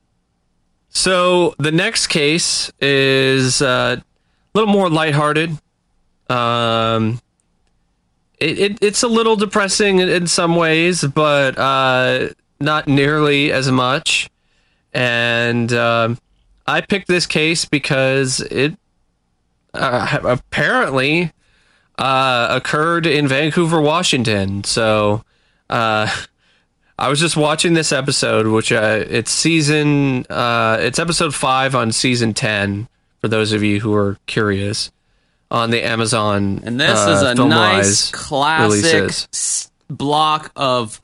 Speaker 2: So the next case is uh, a little more lighthearted. Um, it, it it's a little depressing in, in some ways, but uh, not nearly as much. And um, I picked this case because it uh, apparently uh, occurred in Vancouver, Washington. So. Uh, I was just watching this episode, which uh, it's season, uh, it's episode five on season ten. For those of you who are curious, on the Amazon
Speaker 1: and this
Speaker 2: uh,
Speaker 1: is a nice classic
Speaker 2: releases.
Speaker 1: block of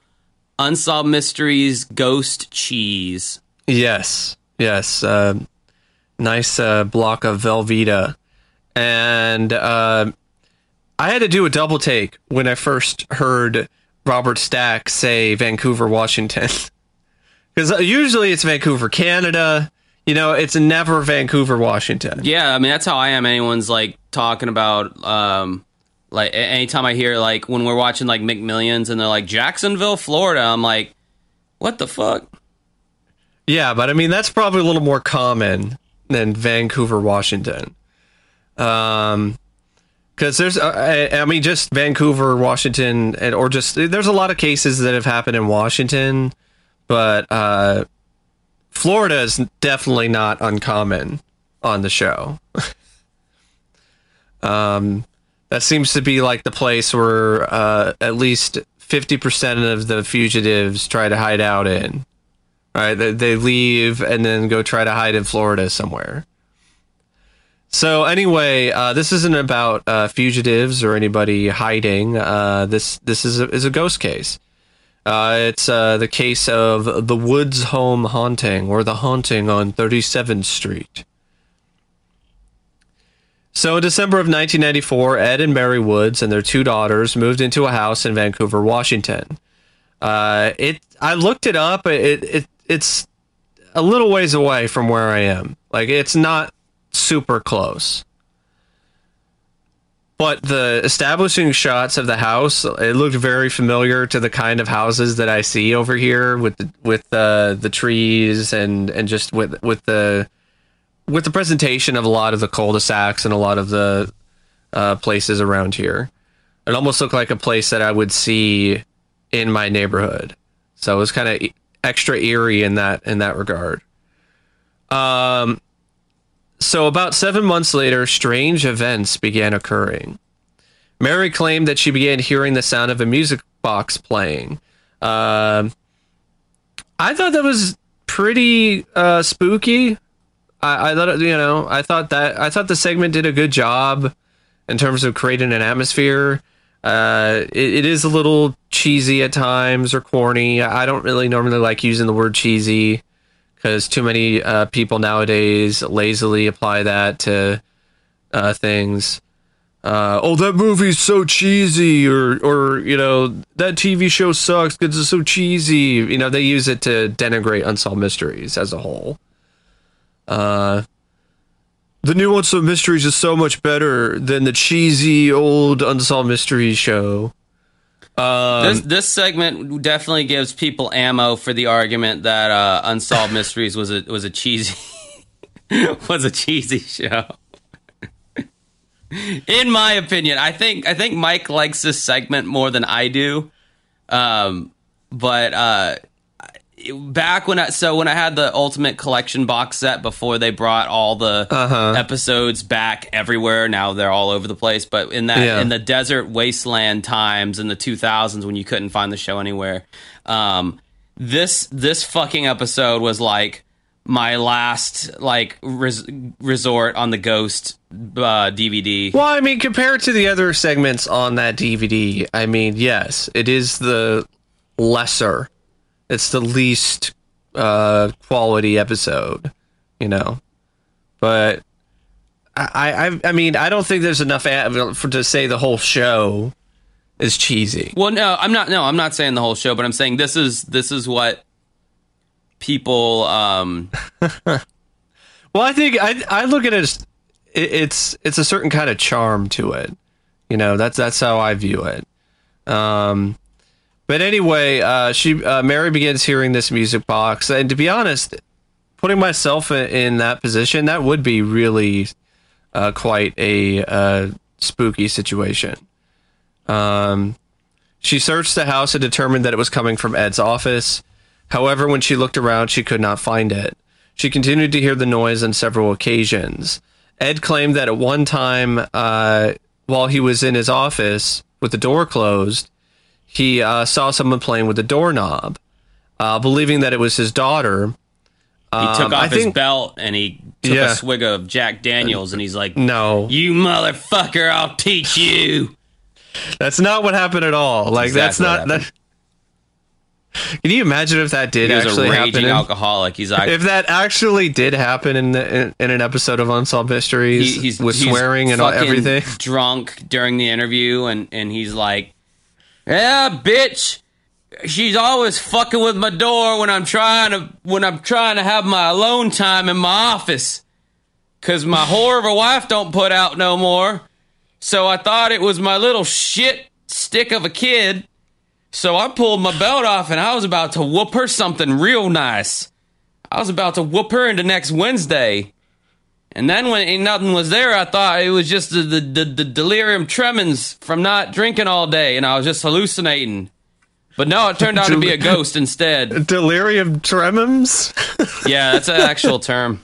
Speaker 1: Unsolved Mysteries Ghost Cheese.
Speaker 2: Yes, yes. Uh, nice uh, block of Velveeta, and uh, I had to do a double take when I first heard Robert Stack say Vancouver, Washington, because usually it's Vancouver, Canada. You know, it's never Vancouver, Washington.
Speaker 1: Yeah, I mean that's how I am. Anyone's like talking about um like anytime I hear like when we're watching like McMillions and they're like Jacksonville, Florida, I'm like, what the fuck?
Speaker 2: Yeah, but I mean that's probably a little more common than Vancouver, Washington. Um, because there's, uh, I, I mean, just Vancouver, Washington, and or just there's a lot of cases that have happened in Washington, but uh, Florida is definitely not uncommon on the show. um, that seems to be like the place where uh, at least fifty percent of the fugitives try to hide out in. Right, they, they leave and then go try to hide in Florida somewhere. So anyway, uh, this isn't about uh, fugitives or anybody hiding. Uh, this this is a, is a ghost case. Uh, it's uh, the case of the Woods Home haunting or the haunting on 37th Street. So in December of 1994, Ed and Mary Woods and their two daughters moved into a house in Vancouver, Washington. Uh, it I looked it up. It, it it's a little ways away from where I am. Like it's not super close. But the establishing shots of the house, it looked very familiar to the kind of houses that I see over here with the, with the the trees and and just with with the with the presentation of a lot of the cul-de-sacs and a lot of the uh, places around here. It almost looked like a place that I would see in my neighborhood. So it was kind of extra eerie in that in that regard. Um so, about seven months later, strange events began occurring. Mary claimed that she began hearing the sound of a music box playing. Um, I thought that was pretty uh, spooky. I, I thought, you know, I thought that I thought the segment did a good job in terms of creating an atmosphere. Uh, it, it is a little cheesy at times or corny. I don't really normally like using the word cheesy because too many uh, people nowadays lazily apply that to uh, things. Uh, oh, that movie's so cheesy, or or you know that TV show sucks because it's so cheesy. You know they use it to denigrate unsolved mysteries as a whole. Uh, the new unsolved mysteries is so much better than the cheesy old unsolved mysteries show. Um,
Speaker 1: This this segment definitely gives people ammo for the argument that uh, Unsolved Mysteries was a was a cheesy was a cheesy show. In my opinion, I think I think Mike likes this segment more than I do. Um, but uh, back when I so when I had the Ultimate Collection box set before they brought all the
Speaker 2: Uh-huh.
Speaker 1: episodes back everywhere. Now they're all over the place. But in that
Speaker 2: Yeah.
Speaker 1: in the desert wasteland times in the 2000s when you couldn't find the show anywhere, um, this this fucking episode was like my last like res- resort on the Ghost uh, DVD.
Speaker 2: Well, I mean, compared to the other segments on that DVD, I mean, yes, it is the lesser. It's the least uh, quality episode, you know. But I, I, I mean, I don't think there's enough for to say the whole show is cheesy.
Speaker 1: Well, no, I'm not. No, I'm not saying the whole show, but I'm saying this is this is what people. Um,
Speaker 2: Well, I think I, I look at it as it, it's it's a certain kind of charm to it. You know, that's that's how I view it. Um, but anyway, uh, she uh, Mary begins hearing this music box, and to be honest, putting myself in, in that position, that would be really uh, quite a uh, spooky situation. Um, she searched the house and determined that it was coming from Ed's office. However, when she looked around, she could not find it. She continued to hear the noise on several occasions. Ed claimed that at one time, uh, while he was in his office with the door closed, he uh, saw someone playing with the doorknob. Uh, believing that it was his daughter,
Speaker 1: he
Speaker 2: Um,
Speaker 1: took
Speaker 2: I
Speaker 1: off his
Speaker 2: think-
Speaker 1: belt and he took
Speaker 2: Yeah.
Speaker 1: a swig of Jack Daniels, and he's like,
Speaker 2: no,
Speaker 1: "You motherfucker, I'll teach you."
Speaker 2: That's not what happened at all. Like that's not that. Can you imagine if that did
Speaker 1: He was
Speaker 2: actually
Speaker 1: a raging
Speaker 2: in-
Speaker 1: alcoholic. He's like,
Speaker 2: if that actually did happen in, the, in in an episode of Unsolved Mysteries
Speaker 1: he- he's
Speaker 2: with
Speaker 1: he's
Speaker 2: swearing and everything,
Speaker 1: Drunk during the interview, and and he's like, "Yeah, bitch, she's always fucking with my door when I'm trying to when I'm trying to have my alone time in my office, cause my whore of a wife don't put out no more. So I thought it was my little shit stick of a kid." So I pulled my belt off and I was about to whoop her something real nice. I was about to whoop her into next Wednesday. And then when ain't nothing was there, I thought it was just the, the, the, the delirium tremens from not drinking all day, and I was just hallucinating. But no, it turned out to be a ghost instead.
Speaker 2: delirium tremens.
Speaker 1: Yeah, that's an actual term.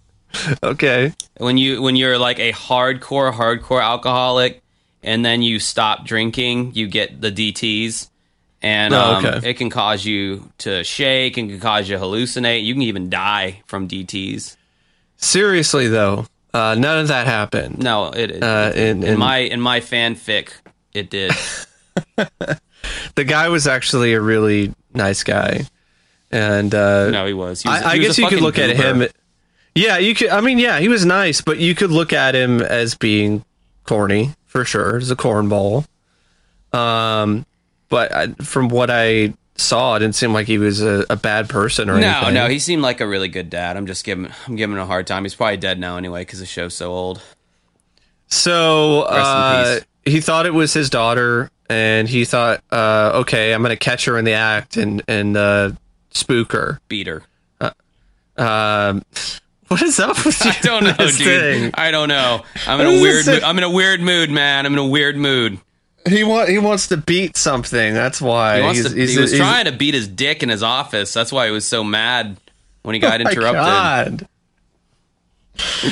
Speaker 2: okay,
Speaker 1: When you when you're like a hardcore hardcore alcoholic, and then you stop drinking, you get the DTS, and
Speaker 2: Oh,
Speaker 1: um,
Speaker 2: okay.
Speaker 1: it can cause you to shake and can cause you to hallucinate. You can even die from DTS.
Speaker 2: Seriously though, uh, none of that happened.
Speaker 1: No, it, it
Speaker 2: Uh, in,
Speaker 1: in
Speaker 2: in
Speaker 1: my in my fanfic, it did.
Speaker 2: the guy was actually a really nice guy, and uh,
Speaker 1: No, he was. He was
Speaker 2: I, I
Speaker 1: was
Speaker 2: guess you could
Speaker 1: fucking
Speaker 2: look at him. Yeah, you could. I mean, yeah, he was nice, but you could look at him as being corny for sure. As a cornball. Um, but I, from what I saw, it didn't seem like he was a, a bad person or
Speaker 1: No,
Speaker 2: anything.
Speaker 1: no, no, he seemed like a really good dad. I'm just giving I'm giving him a hard time. He's probably dead now anyway because the show's so old.
Speaker 2: So uh, he thought it was his daughter, and he thought, uh, okay, I'm gonna catch her in the act and and uh, spook her.
Speaker 1: Beat her.
Speaker 2: Um, what is up with you?
Speaker 1: I don't know, dude.
Speaker 2: thing?
Speaker 1: I don't know. I'm in a weird. Mood. I'm in a weird mood, man. I'm in a weird mood.
Speaker 2: He want he wants to beat something. That's why
Speaker 1: He,
Speaker 2: He's-
Speaker 1: to,
Speaker 2: he's-
Speaker 1: he was
Speaker 2: he's-
Speaker 1: trying to beat his dick in his office. That's why he was so mad when he got
Speaker 2: Oh my
Speaker 1: interrupted.
Speaker 2: God.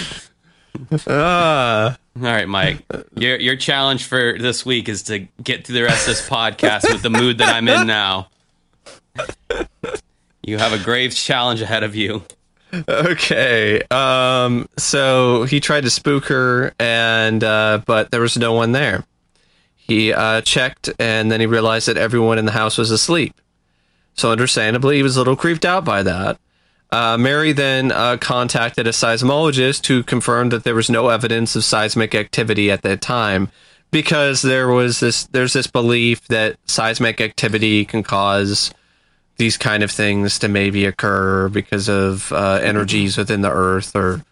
Speaker 2: Ah.
Speaker 1: All right, Mike. Your your challenge for this week is to get through the rest of this podcast with the mood that I'm in now. You have a grave challenge ahead of you.
Speaker 2: okay. Um. So he tried to spook her, and uh, but there was no one there. He uh, checked, and then he realized that everyone in the house was asleep. So understandably, he was a little creeped out by that. Uh, Mary then uh, contacted a seismologist who confirmed that there was no evidence of seismic activity at that time, because there was this there's this belief that seismic activity can cause these kind of things to maybe occur because of uh, energies within the earth or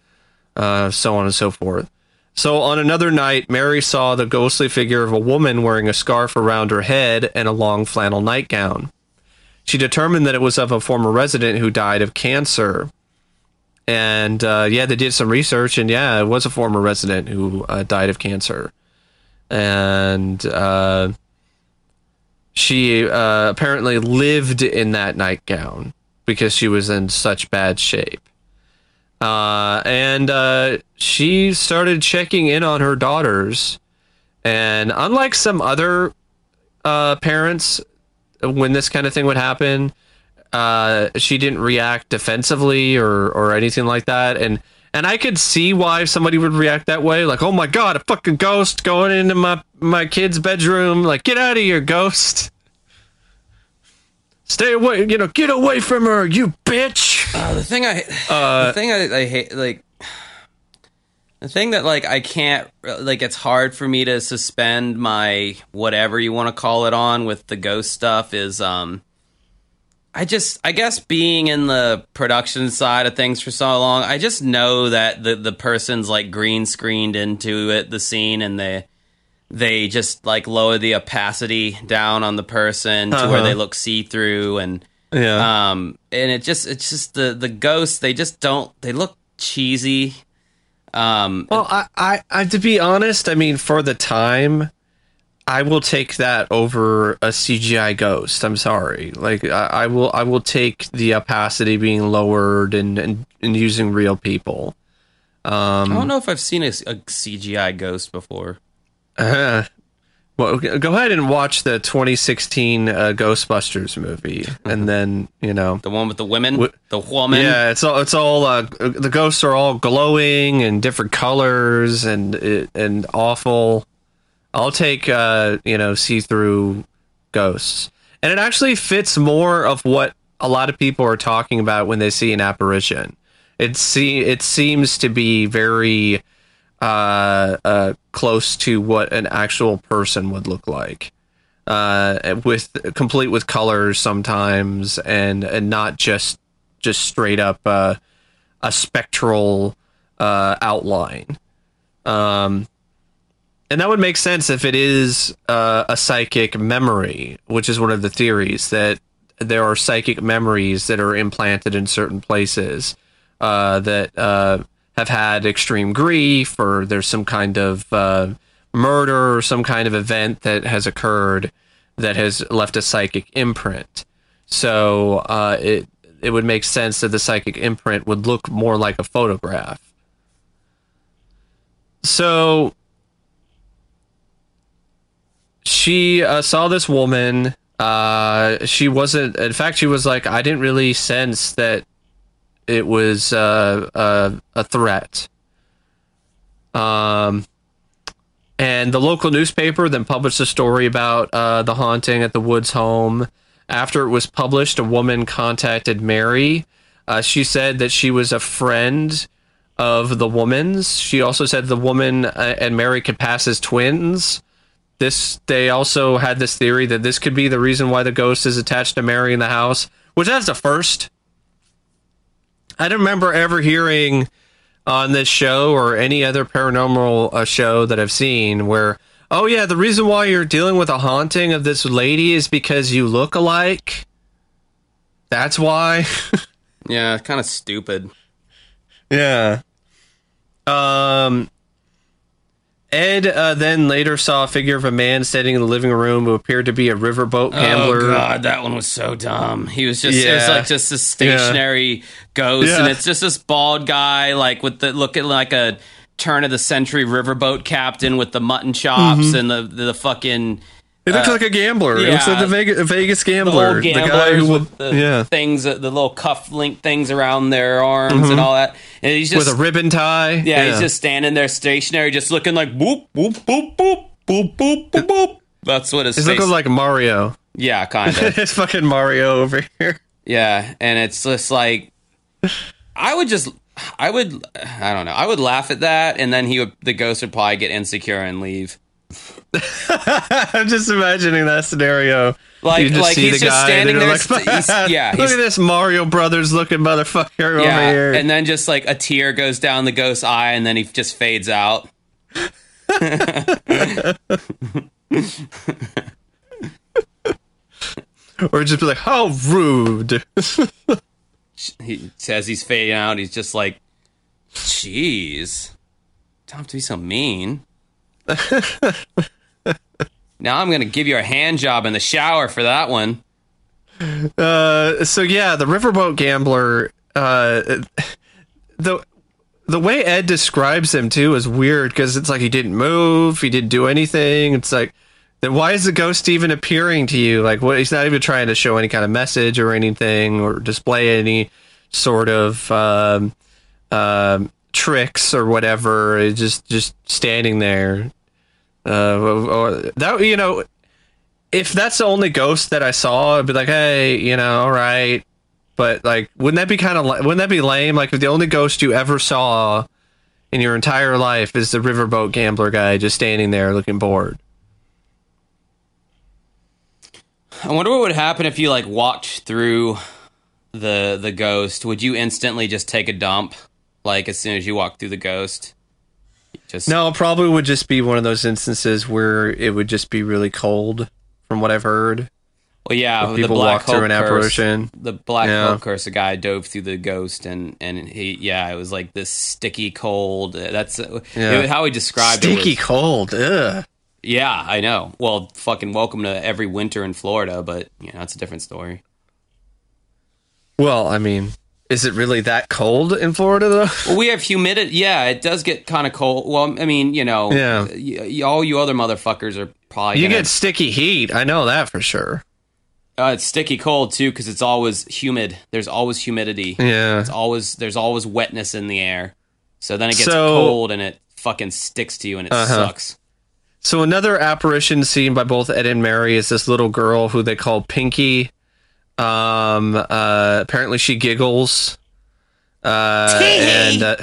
Speaker 2: uh, so on and so forth. So on another night, Mary saw the ghostly figure of a woman wearing a scarf around her head and a long flannel nightgown. She determined that it was of a former resident who died of cancer. And uh, yeah, they did some research, and yeah, it was a former resident who uh, died of cancer. And uh, she uh, apparently lived in that nightgown because she was in such bad shape. Uh, and uh, she started checking in on her daughters. And unlike some other uh, parents, when this kind of thing would happen, uh, she didn't react defensively or, or anything like that. And and I could see why somebody would react that way, like, "Oh my god, a fucking ghost going into my my kid's bedroom! Like, get out of here, ghost! Stay away! You know, get away from her, you bitch!"
Speaker 1: Uh, the thing I,
Speaker 2: Uh,
Speaker 1: the thing I, I hate, like, the thing that like I can't, like, it's hard for me to suspend my whatever you want to call it on with the ghost stuff is, um, I just, I guess, being in the production side of things for so long, I just know that the the person's like green screened into it, the scene, and they they just like lower the opacity down on the person to where
Speaker 2: Uh-huh.
Speaker 1: they look see through and
Speaker 2: Yeah,
Speaker 1: um and it just it's just the the ghosts they just don't they look cheesy um
Speaker 2: Well, I, I, I, to be honest, I mean, for the time, I will take that over a CGI ghost. I'm sorry. Like, I, I will, I will take the opacity being lowered and and, and using real people.
Speaker 1: Um, i don't know if i've seen a, a cgi ghost before
Speaker 2: Uh, well, go ahead and watch the 2016 uh, Ghostbusters movie, and then you know.
Speaker 1: the one with the women
Speaker 2: What-
Speaker 1: the woman
Speaker 2: Yeah, it's all it's all uh, the ghosts are all glowing and different colors and and awful. I'll take uh, you know see through ghosts. and it actually fits more of what a lot of people are talking about when they see an apparition. It see it seems to be very uh, uh, close to what an actual person would look like, uh, with complete with colors sometimes, and and not just just straight up uh, a spectral uh, outline. Um, and that would make sense if it is uh, a psychic memory, which is one of the theories that there are psychic memories that are implanted in certain places uh, that uh, have had extreme grief, or there's some kind of uh, murder or some kind of event that has occurred that has left a psychic imprint. So uh, it it would make sense that the psychic imprint would look more like a photograph. So she uh, saw this woman. Uh, she wasn't. In fact, she was like, I didn't really sense that it was uh, a threat. Um, and the local newspaper then published a story about uh, the haunting at the Woods home. After it was published, a woman contacted Mary. Uh, she said that she was a friend of the woman's. She also said the woman uh, and Mary could pass as twins. This they also had this theory that this could be the reason why the ghost is attached to Mary in the house, which that's the first. I don't remember ever hearing on this show or any other paranormal uh, show that I've seen where oh yeah, the reason why you're dealing with a haunting of this lady is because you look alike. That's why.
Speaker 1: Yeah, kind of stupid.
Speaker 2: Yeah. Um. Ed uh, then later saw a figure of a man standing in the living room who appeared to be a riverboat gambler.
Speaker 1: Oh god, that one was so dumb. He was just it was
Speaker 2: Yeah.
Speaker 1: like just a stationary ghost,
Speaker 2: Yeah.
Speaker 1: and it's just this bald guy like with the looking like a turn of the century riverboat captain with the mutton chops
Speaker 2: Mm-hmm.
Speaker 1: and the the fucking
Speaker 2: it looks uh, like a gambler. Yeah, it
Speaker 1: looks
Speaker 2: like the Vegas, Vegas gambler. The,
Speaker 1: the
Speaker 2: guy who will,
Speaker 1: the
Speaker 2: yeah.
Speaker 1: things, the little cuff link things around their arms mm-hmm. and all that. And he's just
Speaker 2: with a ribbon tie.
Speaker 1: Yeah, yeah, he's just standing there stationary, just looking like boop boop boop boop boop boop boop. boop. That's what his.
Speaker 2: He's looking like Mario.
Speaker 1: Yeah, kind of.
Speaker 2: it's fucking Mario over here.
Speaker 1: Yeah, and it's just like I would just I would I don't know I would laugh at that, and then he would the ghost would probably get insecure and leave.
Speaker 2: I'm just imagining that scenario.
Speaker 1: Like- like he's just standing there
Speaker 2: Like,
Speaker 1: yeah,
Speaker 2: look at this Mario Brothers looking motherfucker over
Speaker 1: Yeah,
Speaker 2: here.
Speaker 1: and then just like a tear goes down the ghost's eye and then he just fades out.
Speaker 2: or just be like, how rude.
Speaker 1: He says he's fading out. He's just like, "Jeez, don't have to be so mean." now I'm gonna give you a hand job in the shower for that one.
Speaker 2: Uh, so yeah, the riverboat gambler. Uh, the the way Ed describes him too is weird because it's like he didn't move, he didn't do anything. It's like, then why is the ghost even appearing to you? Like, what? He's not even trying to show any kind of message or anything or display any sort of um, um, tricks or whatever. It's just just standing there. Uh, that you know, if that's the only ghost that I saw, I'd be like, hey, you know, all right. But like, wouldn't that be kind of wouldn't that be lame? Like, if the only ghost you ever saw in your entire life is the riverboat gambler guy just standing there looking bored.
Speaker 1: I wonder what would happen if you like walked through the the ghost. Would you instantly just take a dump, like as soon as you walk through the ghost? Just
Speaker 2: No, it probably would just be one of those instances where it would just be really cold, from what I've heard.
Speaker 1: Well, yeah, the
Speaker 2: people
Speaker 1: black
Speaker 2: walk through an
Speaker 1: curse,
Speaker 2: apparition.
Speaker 1: The black
Speaker 2: Yeah.
Speaker 1: Curse. A guy dove through the ghost, and and he, yeah, it was like this sticky cold. That's uh,
Speaker 2: Yeah.
Speaker 1: it- how he described it.
Speaker 2: Sticky cold. Ugh.
Speaker 1: yeah, I know. Well, fucking welcome to every winter in Florida, but you know, that's a different story.
Speaker 2: Well, I mean, is it really that cold in Florida though?
Speaker 1: Well, we have humidity. Yeah, it does get kind of cold. Well, I mean, you know,
Speaker 2: Yeah.
Speaker 1: y- y- all you other motherfuckers are probably
Speaker 2: You
Speaker 1: gonna,
Speaker 2: get sticky heat. I know that for sure.
Speaker 1: uh, it's sticky cold too because it's always humid. There's always humidity.
Speaker 2: Yeah.
Speaker 1: It's always there's always wetness in the air. So then it gets
Speaker 2: So-
Speaker 1: cold and it fucking sticks to you and it
Speaker 2: Uh-huh.
Speaker 1: sucks.
Speaker 2: So another apparition seen by both Ed and Mary is this little girl who they call Pinky. Um, uh, apparently she giggles. Uh, and uh,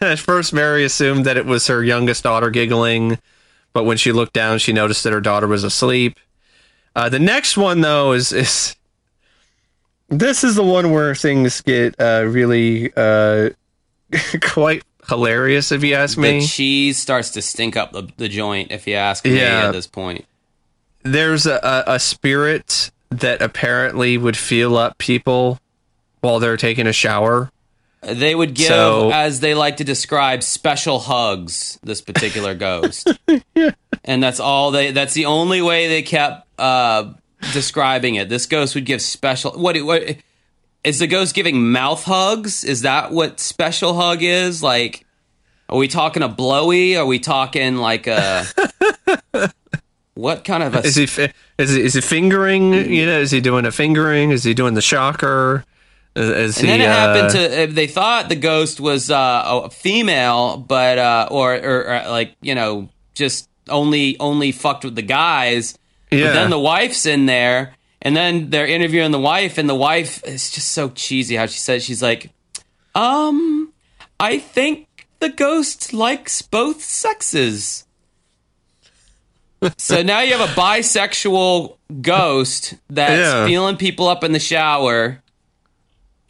Speaker 2: at first, Mary assumed that it was her youngest daughter giggling, but when she looked down, she noticed that her daughter was asleep. Uh, the next one, though, is is this is the one where things get uh, really uh, quite hilarious, if you ask me.
Speaker 1: The cheese starts to stink up the, the joint, if you ask me
Speaker 2: Yeah.
Speaker 1: at this point.
Speaker 2: There's a, a, a spirit that apparently would feel up people while they're taking a shower.
Speaker 1: They would give,
Speaker 2: So-
Speaker 1: as they like to describe, special hugs. This particular ghost, and that's all they. That's the only way they kept uh, describing it. This ghost would give special. What? What is the ghost giving? Mouth hugs? Is that what special hug is? Like, are we talking a blowy? Are we talking like a? what kind of a?
Speaker 2: Is he is he, is he fingering? You know, is he doing a fingering? Is he doing the shocker? Is, is
Speaker 1: And
Speaker 2: he,
Speaker 1: then it happened
Speaker 2: uh,
Speaker 1: to. uh, They thought the ghost was uh, a female, but uh, or, or, or like you know, just only only fucked with the guys.
Speaker 2: Yeah.
Speaker 1: But then the wife's in there, and then they're interviewing the wife, and the wife is just so cheesy. How she says she's like, um, I think the ghost likes both sexes. So now you have a bisexual ghost that's
Speaker 2: Yeah.
Speaker 1: feeling people up in the shower.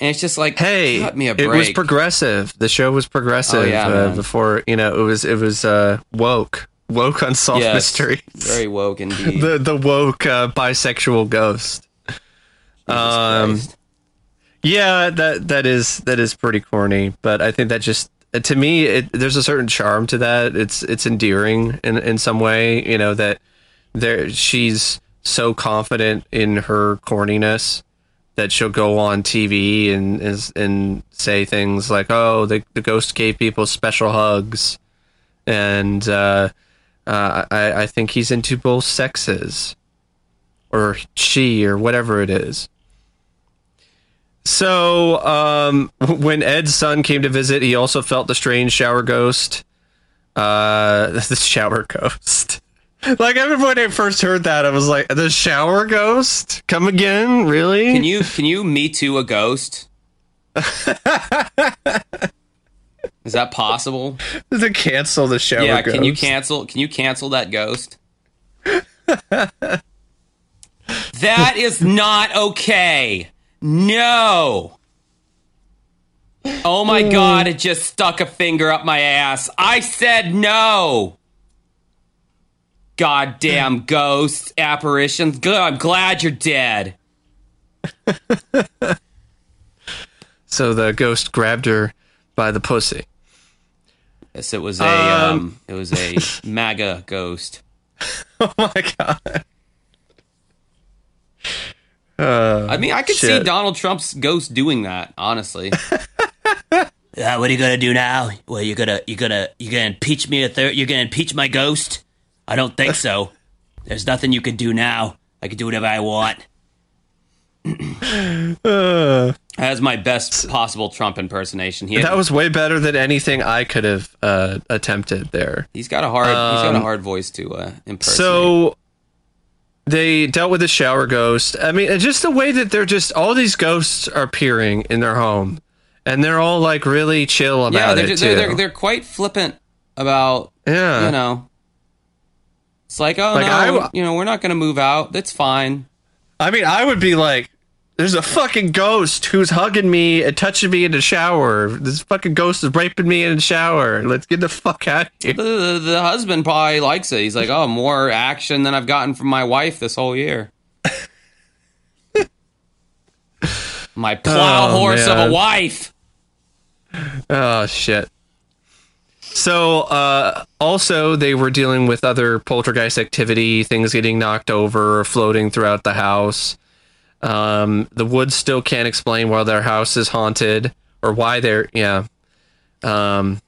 Speaker 1: And it's just like,
Speaker 2: Hey,
Speaker 1: cut me a
Speaker 2: it was progressive. The show was progressive
Speaker 1: Oh, yeah,
Speaker 2: uh, before you know it was it was uh, woke woke unsolved
Speaker 1: Yes,
Speaker 2: mysteries.
Speaker 1: Very woke indeed.
Speaker 2: the the woke uh, bisexual ghost. Um,
Speaker 1: Christ.
Speaker 2: Yeah, that that is that is pretty corny, but I think that just to me it, there's a certain charm to that. It's it's endearing in in some way, you know that there she's so confident in her corniness that she'll go on TV and and say things like, "Oh, the the ghost gave people special hugs," and uh, uh, I I think he's into both sexes, or she, or whatever it is. So, um, when Ed's son came to visit, he also felt the strange shower ghost. Uh, the shower ghost. Like, I remember when I first heard that, I was like, "The shower ghost? Come again? Really?"
Speaker 1: Can you can you me too a ghost? Is that possible?
Speaker 2: to cancel the shower
Speaker 1: yeah.
Speaker 2: ghost?
Speaker 1: Can you cancel? Can you cancel that ghost? that is not okay. No. Oh my god! It just stuck a finger up my ass. I said no. Goddamn ghosts, apparitions. Good. I'm glad you're dead.
Speaker 2: So the ghost grabbed her by the pussy.
Speaker 1: Yes, it was a
Speaker 2: Um,
Speaker 1: um, it was a MAGA ghost.
Speaker 2: Oh my god. Uh,
Speaker 1: I mean, I could see. Donald Trump's ghost doing that. Honestly,
Speaker 3: Uh, what are you gonna do now? Well, you're gonna you're gonna you're gonna impeach me a third. You're gonna impeach my ghost? I don't think so. There's nothing you can do now. I can do whatever I want.
Speaker 2: uh,
Speaker 1: that's my best possible Trump impersonation. He
Speaker 2: that was way better than anything I could have uh, attempted there.
Speaker 1: he's got a hard he's got a
Speaker 2: Um,
Speaker 1: hard voice to uh, impersonate.
Speaker 2: So they dealt with the shower ghost. I mean, just the way that they're just all these ghosts are appearing in their home, and they're all like really chill about
Speaker 1: yeah, they're,
Speaker 2: it
Speaker 1: they're, they're they're quite flippant about
Speaker 2: yeah,
Speaker 1: you know. It's like, oh
Speaker 2: Like,
Speaker 1: no,
Speaker 2: I
Speaker 1: you know, we're not going to move out. That's fine.
Speaker 2: I mean, I would be like, "There's a fucking ghost who's hugging me and touching me in the shower. This fucking ghost is raping me in the shower. Let's get the fuck out of here."
Speaker 1: The, the, the husband probably likes it. He's like, oh, more action than I've gotten from my wife this whole year. my plow
Speaker 2: Oh,
Speaker 1: horse of a wife.
Speaker 2: Oh shit. So uh, also they were dealing with other poltergeist activity, things getting knocked over, floating throughout the house. Um, the woods still can't explain why their house is haunted or why they're yeah, um,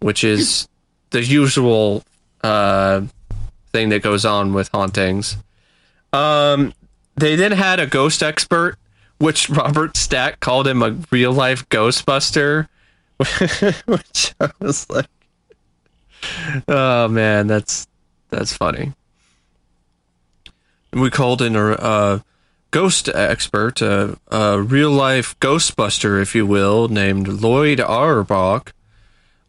Speaker 2: which is the usual uh, thing that goes on with hauntings. Um, they then had a ghost expert, which Robert Stack called him a real life Ghostbuster, which I was like, oh man, that's That's funny. We called in a uh, ghost expert, a, a real life Ghostbuster, if you will, named Lloyd Auerbach.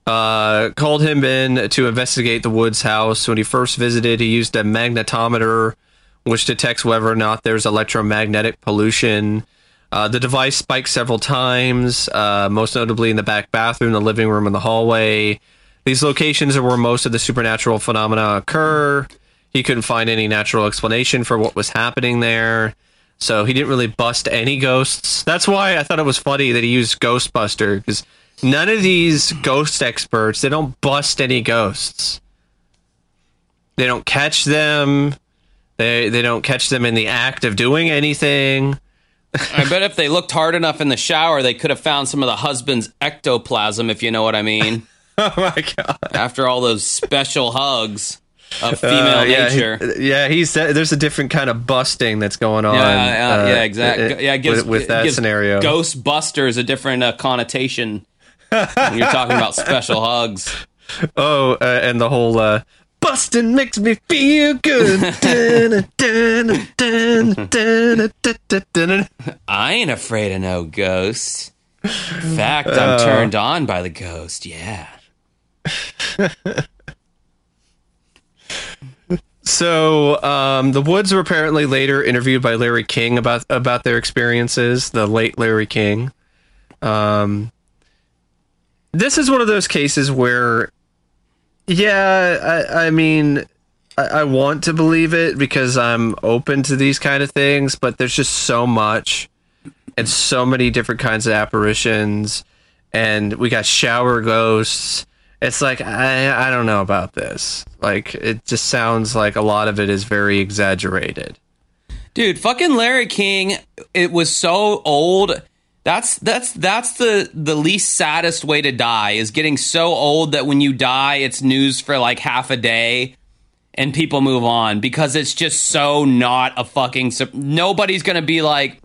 Speaker 2: Uh, called him in to investigate the Woods house. When he first visited, he used a magnetometer, which detects whether or not there's electromagnetic pollution. Uh, the device spiked several times, uh, most notably in the back bathroom, the living room, and the hallway. These locations are where most of the supernatural phenomena occur. He couldn't find any natural explanation for what was happening there. So he didn't really bust any ghosts. That's why I thought it was funny that he used Ghostbuster because none of these ghost experts they don't bust any ghosts. They don't catch them. They they don't catch them in the act of doing anything.
Speaker 1: I bet if they looked hard enough in the shower, they could have found some of the husband's ectoplasm, if you know what I mean.
Speaker 2: oh my god!
Speaker 1: After all those special hugs of female
Speaker 2: Uh, yeah,
Speaker 1: nature.
Speaker 2: He, yeah, he's there's a different kind of busting that's going on.
Speaker 1: yeah, yeah,
Speaker 2: uh,
Speaker 1: yeah, exactly. Yeah, gives,
Speaker 2: with, with
Speaker 1: it
Speaker 2: that
Speaker 1: gives
Speaker 2: scenario.
Speaker 1: Ghostbusters a different uh, connotation. when you're talking about special hugs.
Speaker 2: Oh, uh, and the whole uh, busting makes me feel good.
Speaker 1: I ain't afraid of no ghosts. In fact, I'm turned on by the ghost. Yeah.
Speaker 2: So, um, the Woods were apparently later interviewed by Larry King about about their experiences. The late Larry King. Um, this is one of those cases where, yeah, I, I mean, I, I want to believe it because I'm open to these kind of things, but there's just so much and so many different kinds of apparitions, and we got shower ghosts. It's like I I don't know about this. Like it just sounds like a lot of it is very exaggerated.
Speaker 1: Dude, fucking Larry King, it was so old. That's that's that's the the least saddest way to die is getting so old that when you die it's news for like half a day and people move on because it's just so not a fucking nobody's going to be like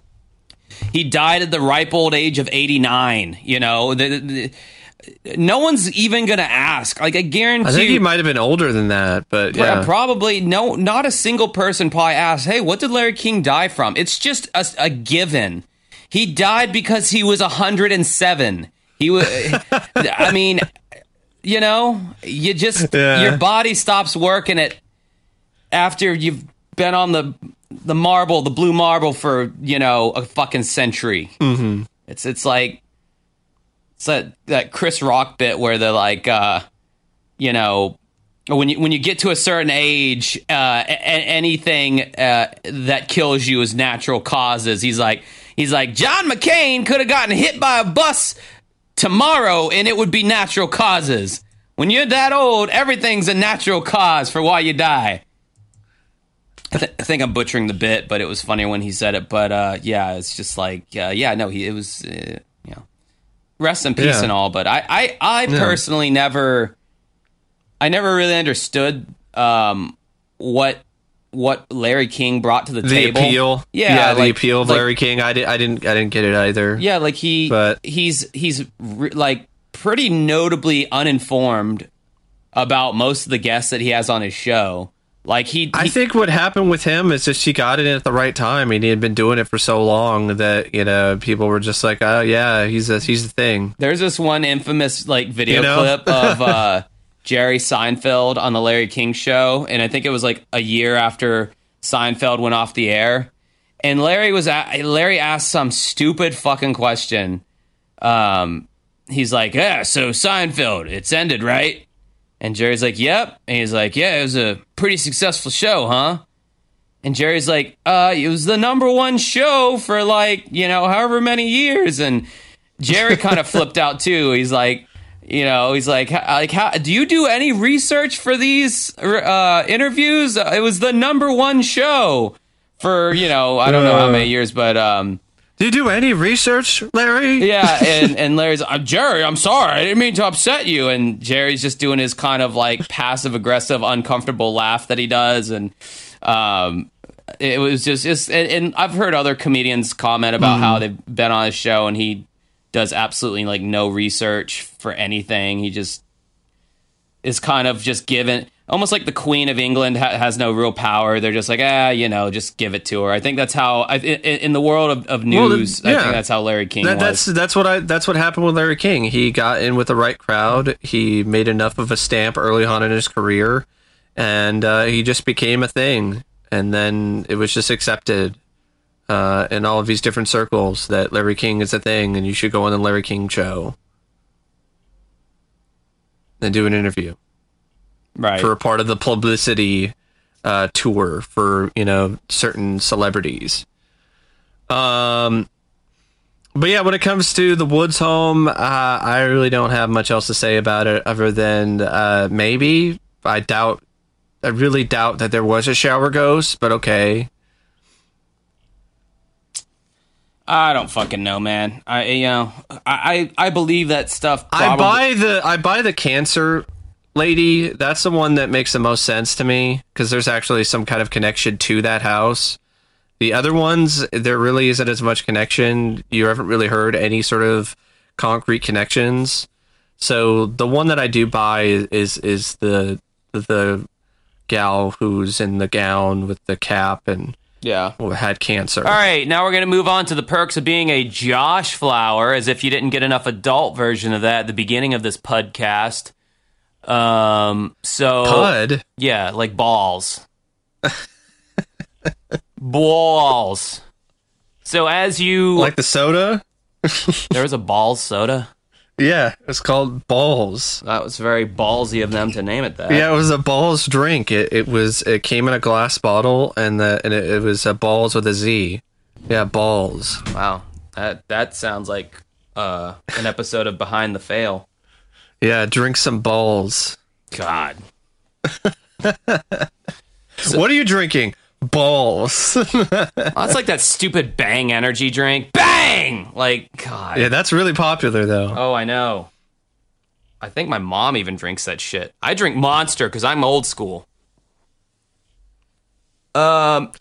Speaker 1: he died at the ripe old age of 89, you know. The, the, no one's even going to ask. Like I guarantee
Speaker 2: I think he might have been older than that, but yeah.
Speaker 1: Probably no, not a single person probably asked, "Hey, what did Larry King die from?" It's just a, a given. He died because he was 107. He was. I mean, you know, you just
Speaker 2: Yeah.
Speaker 1: your body stops working it after you've been on the the marble, the blue marble for you know a fucking century. Mm-hmm. It's it's like it's that that Chris Rock bit where they're like, uh, you know, when you when you get to a certain age, uh, a- anything uh, that kills you is natural causes. He's like, he's like, John McCain could have gotten hit by a bus tomorrow, and it would be natural causes. When you're that old, everything's a natural cause for why you die. I, th- I think I'm butchering the bit, but it was funny when he said it. But uh, yeah, it's just like, uh, yeah, no, he it was, uh, rest in peace
Speaker 2: Yeah.
Speaker 1: and all. But I, I, I personally never, I never really understood um, what what Larry King brought to the,
Speaker 2: the
Speaker 1: table.
Speaker 2: appeal,
Speaker 1: yeah,
Speaker 2: the
Speaker 1: like-
Speaker 2: appeal of
Speaker 1: like-
Speaker 2: Larry King. I, did, I didn't, I didn't get it either.
Speaker 1: Yeah, like he,
Speaker 2: But-
Speaker 1: he's he's re- like pretty notably uninformed about most of the guests that he has on his show. Like he,
Speaker 2: I think what happened with him is just he got it at the right time. and he had been doing it for so long that you know people were just like, "Oh yeah, he's a, he's the thing."
Speaker 1: There's this one infamous like video
Speaker 2: You know?
Speaker 1: clip of uh, Jerry Seinfeld on the Larry King show, and I think it was like a year after Seinfeld went off the air, and Larry was a- Larry asked some stupid fucking question. Um, he's like, "Yeah, so Seinfeld, it's ended, right?" And Jerry's like, "Yep," and he's like, "Yeah, it was a pretty successful show, huh?" And Jerry's like, uh, it was the number one show for like, you know, however many years. And Jerry kind of flipped out too. He's like, you know, he's like, like, how do you do any research for these uh, interviews? Uh, It was the number one show for, you know, I don't know how many years, but um,
Speaker 2: Did you do any research, Larry?
Speaker 1: yeah. And and Larry's, I'm Jerry. I'm sorry. I didn't mean to upset you. And Jerry's just doing his kind of like passive aggressive, uncomfortable laugh that he does, and um, it was just just and, and I've heard other comedians comment about how they've been on his show and he does absolutely like no research for anything. He just is kind of just given almost like the Queen of England ha- has no real power. They're just like, ah, you know, just give it to her. I think that's how I, in, in the world of, of
Speaker 2: Well, the-
Speaker 1: news. I think that's how Larry King
Speaker 2: That,
Speaker 1: was.
Speaker 2: that's that's what I that's what happened with Larry King. He got in with the right crowd. He made enough of a stamp early on in his career, and uh, he just became a thing. And then it was just accepted uh, in all of these different circles that Larry King is a thing, and you should go on the Larry King show and do an interview
Speaker 1: right.
Speaker 2: for a part of the publicity uh, tour for you know certain celebrities. Um, but yeah, when it comes to the Woods home, uh, I really don't have much else to say about it other than uh, maybe I doubt, I really doubt that there was a shower ghost. But okay,
Speaker 1: I don't fucking know, man. I you know I I, I believe that stuff.
Speaker 2: I buy the I buy the cancer lady. That's the one that makes the most sense to me because there's actually some kind of connection to that house. The other ones, there really isn't as much connection. You haven't really heard any sort of concrete connections. So the one that I do buy is is the the gal who's in the gown with the cap and
Speaker 1: yeah.
Speaker 2: had cancer.
Speaker 1: All right, now we're going to move on to the perks of being a Josh Flower, as if you didn't get enough adult version of that at the beginning of this podcast. Um, so
Speaker 2: Pud.
Speaker 1: yeah, like balls, balls. So as you
Speaker 2: Like the soda?
Speaker 1: there was a balls soda.
Speaker 2: Yeah, it's called balls.
Speaker 1: That was very ballsy of them to name it that.
Speaker 2: Yeah, it was a balls drink. It, it was it came in a glass bottle and the and it, it was a balls with a Z. Yeah, balls.
Speaker 1: Wow, that that sounds like uh, an episode of Behind the Fail.
Speaker 2: Yeah, drink some balls.
Speaker 1: God.
Speaker 2: what are you drinking? Balls.
Speaker 1: That's like that stupid Bang energy drink. Bang! Like, God.
Speaker 2: yeah, that's really popular though.
Speaker 1: Oh, I know. I think my mom even drinks that shit. I drink Monster because I'm old school. Um,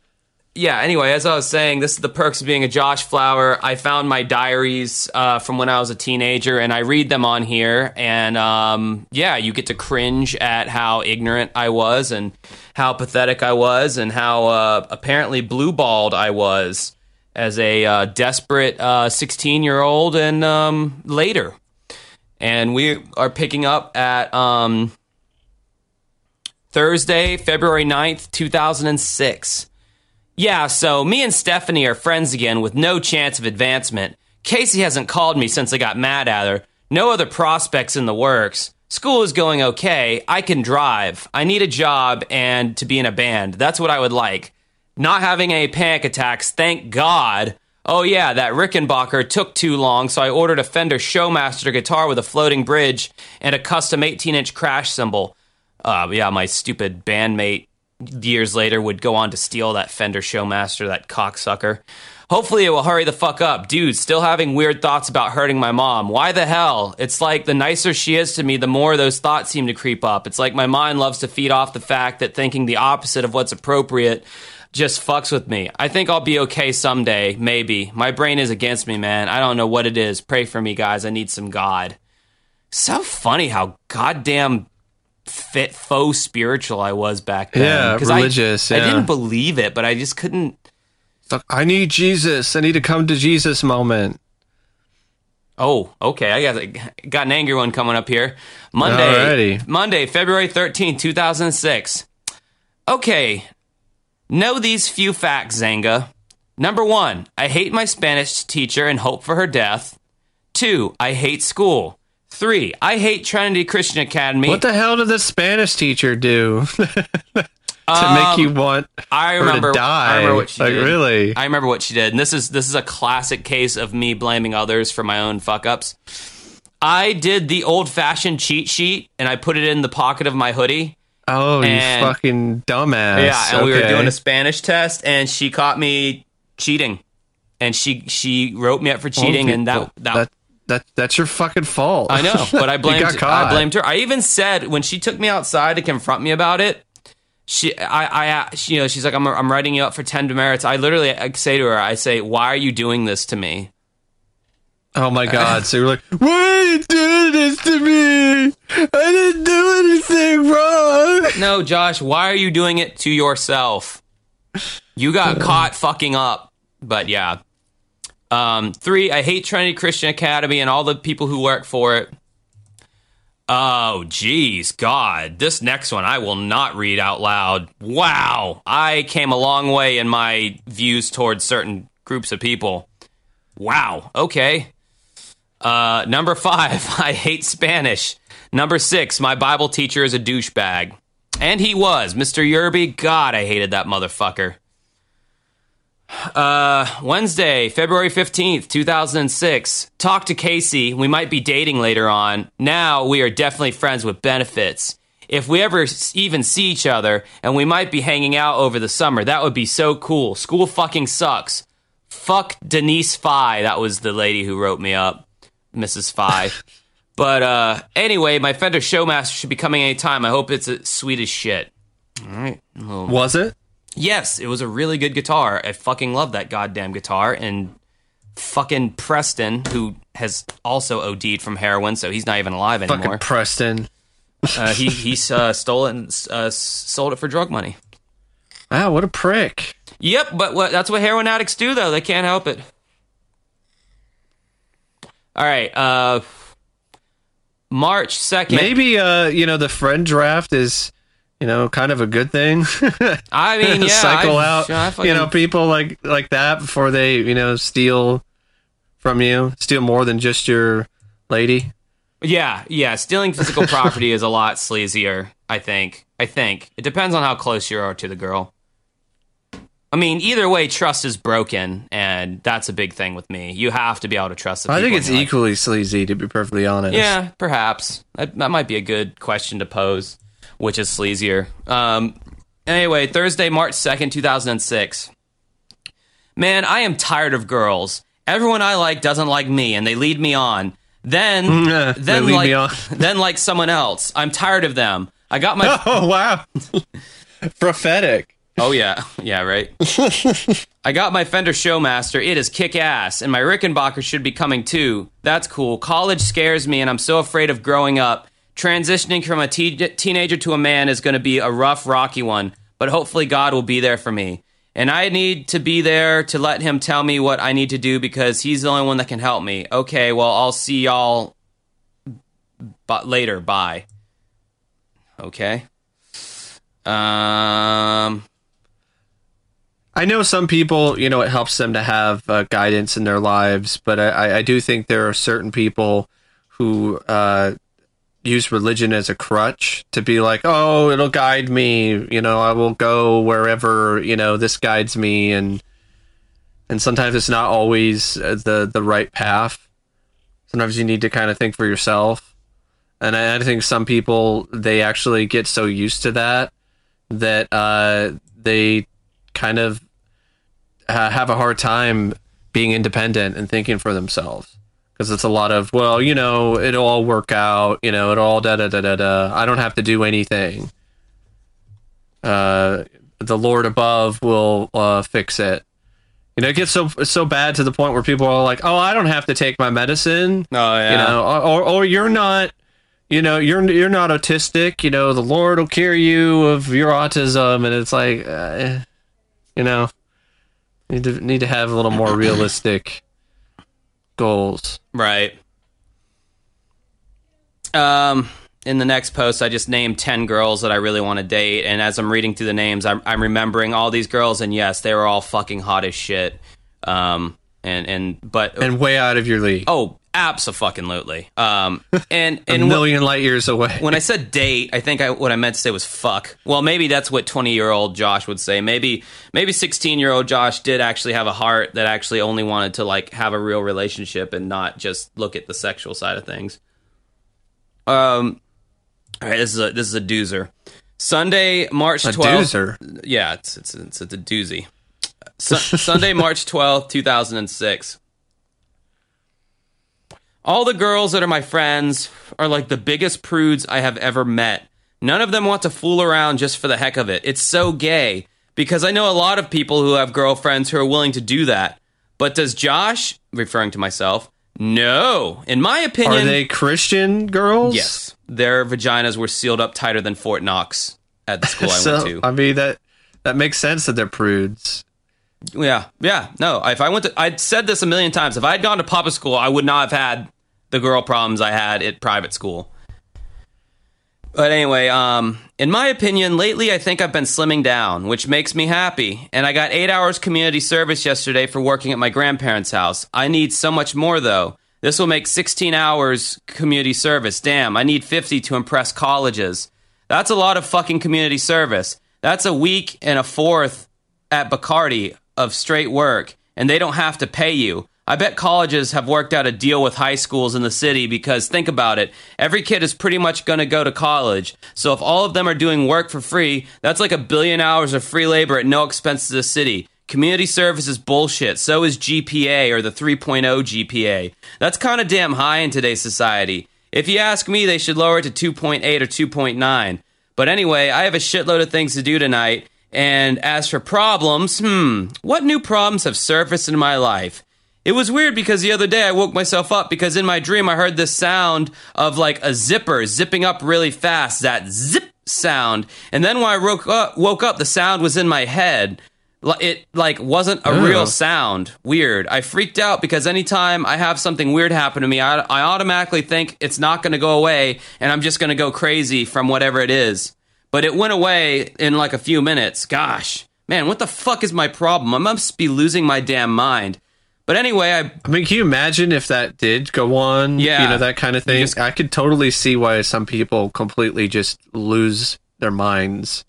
Speaker 1: yeah. Anyway, as I was saying, this is the perks of being a Josh Flower. I found my diaries uh, from when I was a teenager, and I read them on here. And um, yeah, you get to cringe at how ignorant I was, and how pathetic I was, and how uh, apparently blue-balled I was as a uh, desperate 16-year-old, and um, later and we are picking up at um, Thursday, February 9th, 2006. Yeah, so me and Stephanie are friends again with no chance of advancement. Casey hasn't called me since I got mad at her. No other prospects in the works. School is going okay. I can drive. I need a job and to be in a band. That's what I would like. Not having any panic attacks, thank God. Oh yeah, that Rickenbacker took too long, so I ordered a Fender Showmaster guitar with a floating bridge and a custom 18-inch crash cymbal. Uh, yeah, my stupid bandmate years later would go on to steal that Fender Showmaster, that cocksucker. Hopefully it will hurry the fuck up. Dude, still having weird thoughts about hurting my mom. Why the hell? It's like the nicer she is to me, the more those thoughts seem to creep up. It's like my mind loves to feed off the fact that thinking the opposite of what's appropriate just fucks with me. I think I'll be okay someday, maybe. My brain is against me, man. I don't know what it is. Pray for me, guys. I need some God. So funny how goddamn fit faux spiritual I was back then.
Speaker 2: Yeah,
Speaker 1: I-
Speaker 2: religious,
Speaker 1: I,
Speaker 2: yeah.
Speaker 1: didn't believe it, but I just couldn't.
Speaker 2: I need Jesus. I need to come to Jesus moment.
Speaker 1: Oh, okay. I got got an angry one coming up here. Monday,
Speaker 2: Alrighty.
Speaker 1: Monday, February thirteenth, 2006. Okay. Know these few facts, Xanga. Number one, I hate my Spanish teacher and hope for her death. Two, I hate school. Three, I hate Trinity Christian Academy.
Speaker 2: What the hell did the Spanish teacher do to
Speaker 1: Um,
Speaker 2: make you want
Speaker 1: I remember.
Speaker 2: to die?
Speaker 1: I remember what she
Speaker 2: like
Speaker 1: did.
Speaker 2: really?
Speaker 1: I remember what she did, and this is this is a classic case of me blaming others for my own fuck ups. I did the old fashioned cheat sheet, and I put it in the pocket of my hoodie.
Speaker 2: oh, you fucking dumbass.
Speaker 1: Yeah, and we were doing a Spanish test, and she caught me cheating, and she she wrote me up for cheating, and that that.
Speaker 2: that that that's your fucking fault.
Speaker 1: I know, but I blamed. I blamed her. I even said when she took me outside to confront me about it, she I I uh, she, you know she's like I'm I'm writing you up for ten demerits. I literally I say to her I say why are you doing this to me?
Speaker 2: Oh my god! So you're like, why are you doing this to me? I didn't do anything wrong.
Speaker 1: No, Josh, why are you doing it to yourself? You got caught fucking up. But yeah. Um, three, I hate Trinity Christian Academy and all the people who work for it. Oh, geez, God. This next one I will not read out loud. Wow. I came a long way in my views towards certain groups of people. Wow. Okay. Uh, number five, I hate Spanish. Number six, my Bible teacher is a douchebag. And he was. Mr. Yerby, God, I hated that motherfucker. Uh, Wednesday, February 15th, 2006. Talk to Casey. We might be dating later on. Now we are definitely friends with benefits. If we ever even see each other, and we might be hanging out over the summer, that would be so cool. School fucking sucks. Fuck Denise Phi. That was the lady who wrote me up, Mrs. Phi. but uh, anyway, my Fender Showmaster should be coming anytime. I hope it's sweet as shit. All right.
Speaker 2: Was it?
Speaker 1: Yes, it was a really good guitar. I fucking love that goddamn guitar. And fucking Preston, who has also OD'd from heroin, so he's not even alive anymore. Fucking.
Speaker 2: Preston.
Speaker 1: uh, he he's uh, stole it and uh, sold it for drug money.
Speaker 2: Wow, what a prick.
Speaker 1: Yep, but what, that's what heroin addicts do, though. They can't help it. All right, uh, March second.
Speaker 2: Maybe uh, you know, the friend draft is, you know, kind of a good thing.
Speaker 1: I mean, yeah,
Speaker 2: Cycle
Speaker 1: I,
Speaker 2: out,
Speaker 1: I fucking-
Speaker 2: you know, people like like that before they, you know, steal from you, steal more than just your lady.
Speaker 1: Yeah, yeah. Stealing physical property is a lot sleazier. I think. I think it depends on how close you are to the girl. I mean, either way, trust is broken, and that's a big thing with me. You have to be able to trust. The
Speaker 2: I think it's
Speaker 1: your life.
Speaker 2: equally sleazy, to be perfectly honest.
Speaker 1: Yeah, perhaps that, that might be a good question to pose. Which is sleazier? Um. Anyway, Thursday, March second, two thousand and six. Man, I am tired of girls. Everyone I like doesn't like me, and they lead me on. Then, then like,
Speaker 2: me on.
Speaker 1: then like someone else. I'm tired of them. I got my.
Speaker 2: Oh wow, prophetic.
Speaker 1: oh yeah, yeah, right. I got my Fender Showmaster. It is kick ass, and my Rickenbacker should be coming too. That's cool. College scares me, and I'm so afraid of growing up. Transitioning from a te- teenager to a man is going to be a rough, rocky one, but hopefully God will be there for me. And I need to be there to let him tell me what I need to do because he's the only one that can help me. Okay, well, I'll see y'all but later. Bye. Okay. Um.
Speaker 2: I know some people, you know, it helps them to have uh, guidance in their lives, but I- I, I do think there are certain people who uh, use religion as a crutch to be like, oh, it'll guide me, you know, I will go wherever, you know, this guides me, and and sometimes it's not always uh, the the right path. Sometimes you need to kind of think for yourself, and I, I think some people they actually get so used to that that uh, they kind of have a hard time being independent and thinking for themselves because it's a lot of well you know it'll all work out you know it'll all da da da da da. I don't have to do anything. Uh the lord above will uh fix it. You know it gets so so bad to the point where people are like oh i don't have to take my medicine.
Speaker 1: Oh yeah.
Speaker 2: you know or, or, you're not you know you're you're not autistic you know the lord will cure you of your autism and it's like uh, you know need to need to have a little more realistic goals
Speaker 1: Right. Um, in the next post, I just named 10 girls that I really want to date. And as I'm reading through the names, I'm, I'm remembering all these girls. And yes, they were all fucking hot as shit. Um, and, and, but,
Speaker 2: and way out of your league
Speaker 1: oh, absolutely. Um, and,
Speaker 2: a
Speaker 1: and what-
Speaker 2: million light years away
Speaker 1: when I said date, I think I, what I meant to say was fuck. Well, maybe that's what 20 year old Josh would say. Maybe maybe 16 year old Josh did actually have a heart that actually only wanted to like have a real relationship and not just look at the sexual side of things. Um, all right, this is a this is a doozer. Sunday, March
Speaker 2: a
Speaker 1: 12th. Yeah, it's it's it's, it's a doozy. Su- Sunday, March twelfth, two thousand and six. All the girls that are my friends are like the biggest prudes I have ever met. None of them want to fool around just for the heck of it. It's so gay because I know a lot of people who have girlfriends who are willing to do that. But does Josh, referring to myself, No, in my opinion,
Speaker 2: Are they Christian girls?
Speaker 1: yes, their vaginas were sealed up tighter than Fort Knox at the school I
Speaker 2: So
Speaker 1: went to.
Speaker 2: I mean that that makes sense that they're prudes.
Speaker 1: Yeah, yeah. No, if I went to, I'd said this a million times. If I had gone to public school, I would not have had the girl problems I had at private school. But anyway, um, in my opinion, lately I think I've been slimming down, which makes me happy. And I got eight hours community service yesterday for working at my grandparents' house. I need so much more though. This will make 16 hours community service. Damn, I need 50 to impress colleges. That's a lot of fucking community service. That's a week and a fourth at Bacardi of straight work, and they don't have to pay you. I bet colleges have worked out a deal with high schools in the city because think about it. Every kid is pretty much going to go to college. So if all of them are doing work for free, that's like a billion hours of free labor at no expense to the city. Community service is bullshit. So is GPA or the 3.0 GPA. That's kind of damn high in today's society. If you ask me, they should lower it to 2.8 or 2.9. But anyway, I have a shitload of things to do tonight. And as for problems, hmm, what new problems have surfaced in my life? It was weird because the other day I woke myself up because in my dream I heard this sound of like a zipper zipping up really fast, that zip sound. And then when I woke up, woke up the sound was in my head. It like wasn't a
Speaker 2: Ugh.
Speaker 1: real sound. Weird. I freaked out because anytime I have something weird happen to me, I, I automatically think it's not going to go away and I'm just going to go crazy from whatever it is. But it went away in like a few minutes. Gosh, man, what the fuck is my problem? I must be losing my damn mind. But anyway, I
Speaker 2: I mean, can you imagine if that did go on?
Speaker 1: Yeah.
Speaker 2: You know, that kind of thing.
Speaker 1: just-
Speaker 2: I could totally see why some people completely just lose their minds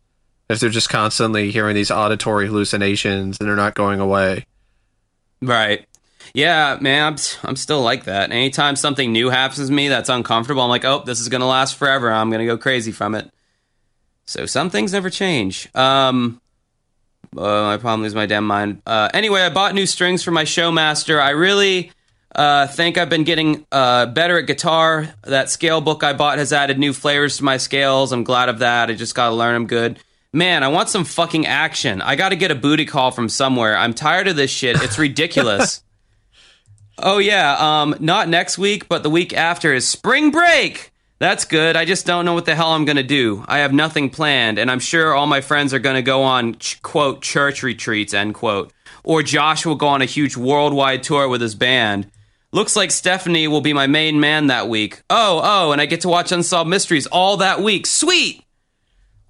Speaker 2: if they're just constantly hearing these auditory hallucinations and they're not going away.
Speaker 1: Right. Yeah, man, I'm, I'm still like that. Anytime something new happens to me that's uncomfortable, I'm like, oh, this is going to last forever. I'm going to go crazy from it. So some things never change. Um, uh, my problem is my damn mind. Uh, anyway, I bought new strings for my Showmaster. I really uh, think I've been getting uh, better at guitar. That scale book I bought has added new flavors to my scales. I'm glad of that. I just got to learn them good. Man, I want some fucking action. I got to get a booty call from somewhere. I'm tired of this shit. It's ridiculous. oh yeah, um, not next week, but the week after is spring break. That's good. I just don't know what the hell I'm going to do. I have nothing planned, and I'm sure all my friends are going to go on, ch- quote, church retreats, end quote. Or Josh will go on a huge worldwide tour with his band. Looks like Stephanie will be my main man that week. Oh, oh, and I get to watch Unsolved Mysteries all that week. Sweet!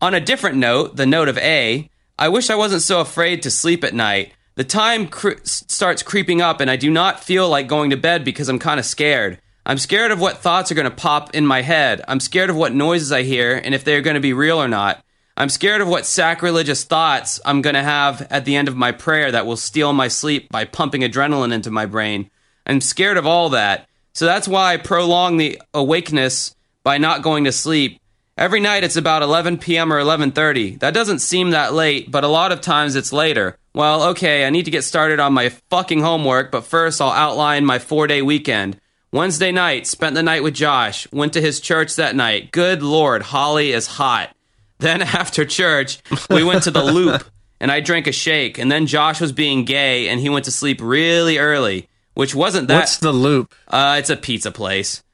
Speaker 1: On a different note, the note of A, I wish I wasn't so afraid to sleep at night. The time starts creeping up, and I do not feel like going to bed because I'm kind of scared. I'm scared of what thoughts are going to pop in my head. I'm scared of what noises I hear and if they're going to be real or not. I'm scared of what sacrilegious thoughts I'm going to have at the end of my prayer that will steal my sleep by pumping adrenaline into my brain. I'm scared of all that. So that's why I prolong the awakeness by not going to sleep. Every night it's about 11 p.m. or 11:30. That doesn't seem that late, but a lot of times it's later. Well, okay, I need to get started on my fucking homework, but first I'll outline my 4-day weekend. Wednesday night, spent the night with Josh. Went to his church that night. Good lord, Holly is hot. Then after church, we went to the Loop and I drank a shake. And then Josh was being gay and he went to sleep really early, which wasn't that.
Speaker 2: What's the loop?
Speaker 1: uh, it's a pizza place.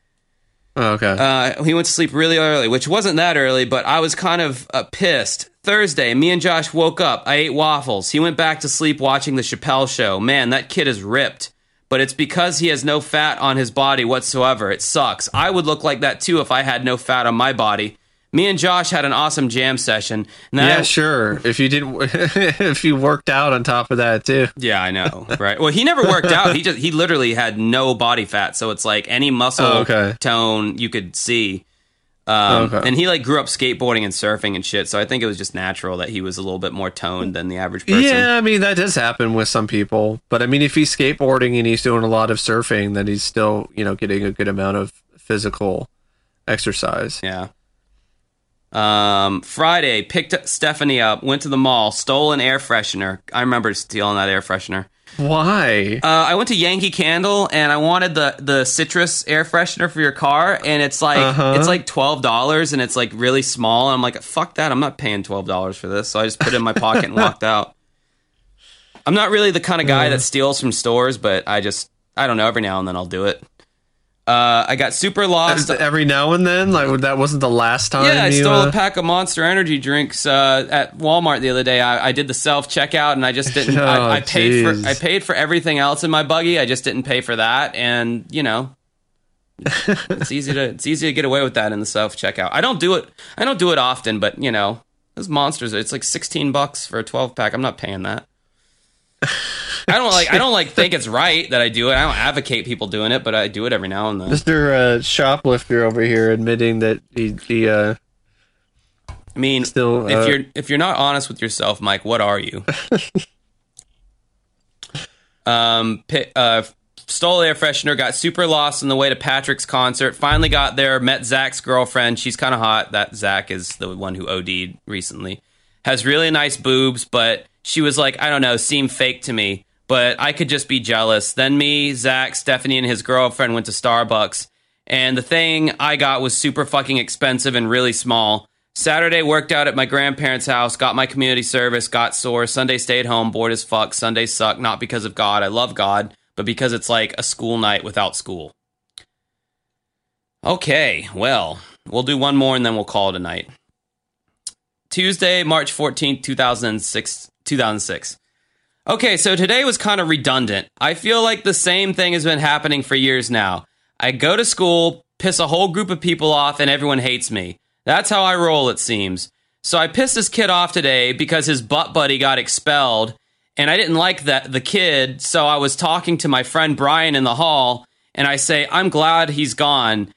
Speaker 2: Oh, okay.
Speaker 1: Uh, he went to sleep really early, which wasn't that early, but I was kind of uh, pissed. Thursday, me and Josh woke up. I ate waffles. He went back to sleep watching the Chappelle show. Man, that kid is ripped. But it's because he has no fat on his body whatsoever. It sucks. I would look like that too if I had no fat on my body. Me and Josh had an awesome jam session.
Speaker 2: Yeah,
Speaker 1: I-
Speaker 2: sure. If you didn't, if you worked out on top of that too.
Speaker 1: Yeah, I know, right? Well, he never worked out. He just he literally had no body fat, so it's like any muscle
Speaker 2: Oh, okay.
Speaker 1: tone you could see. Um,
Speaker 2: Okay.
Speaker 1: And he like grew up skateboarding and surfing and shit, so I think it was just natural that he was a little bit more toned than the average person.
Speaker 2: Yeah, I mean that does happen with some people, but I mean if he's skateboarding and he's doing a lot of surfing, then he's still you know getting a good amount of physical exercise.
Speaker 1: Yeah. Um, Friday, picked Stephanie up, went to the mall, stole an air freshener. I remember stealing that air freshener.
Speaker 2: Why?
Speaker 1: Uh, I went to Yankee Candle and I wanted the the citrus air freshener for your car, and it's like
Speaker 2: Uh-huh.
Speaker 1: it's like twelve dollars, and it's like really small. And I'm like, fuck that, I'm not paying twelve dollars for this. So I just put it in my pocket and walked out. I'm not really the kind of guy that steals from stores, but I just I don't know. Every now and then I'll do it. Uh, I got super lost.
Speaker 2: Every now and then, like that wasn't the last time.
Speaker 1: Yeah, I
Speaker 2: you,
Speaker 1: stole
Speaker 2: uh,
Speaker 1: a pack of Monster Energy drinks uh, at Walmart the other day. I, I did the self checkout, and I just didn't.
Speaker 2: Oh,
Speaker 1: I, I paid for I paid for everything else in my buggy. I just didn't pay for that, and you know, it's easy to it's easy to get away with that in the self checkout. I don't do it. I don't do it often, but you know, those monsters. It's like sixteen bucks for a twelve pack. I'm not paying that. I don't like. I don't like think it's right that I do it. I don't advocate people doing it, but I do it every now and then.
Speaker 2: Mr. Uh, shoplifter over here admitting that he, he uh,
Speaker 1: I mean,
Speaker 2: Still,
Speaker 1: if
Speaker 2: uh,
Speaker 1: you're if you're not honest with yourself, Mike, what are you? um, uh, stole air freshener, got super lost on the way to Patrick's concert. Finally got there, met Zach's girlfriend. She's kind of hot. That Zach is the one who OD'd recently. Has really nice boobs, but she was like, I don't know, seemed fake to me. But I could just be jealous. Then me, Zach, Stephanie, and his girlfriend went to Starbucks. And the thing I got was super fucking expensive and really small. Saturday worked out at my grandparents' house, got my community service, got sore. Sunday stayed home, bored as fuck. Sunday sucked, not because of God. I love God, but because it's like a school night without school. Okay, well, we'll do one more and then we'll call it a night. Tuesday, March 14th, 2006. 2006. Okay, so today was kind of redundant. I feel like the same thing has been happening for years now. I go to school, piss a whole group of people off, and everyone hates me. That's how I roll, it seems. So I pissed this kid off today because his butt buddy got expelled, and I didn't like that the kid. So I was talking to my friend Brian in the hall, and I say, "I'm glad he's gone."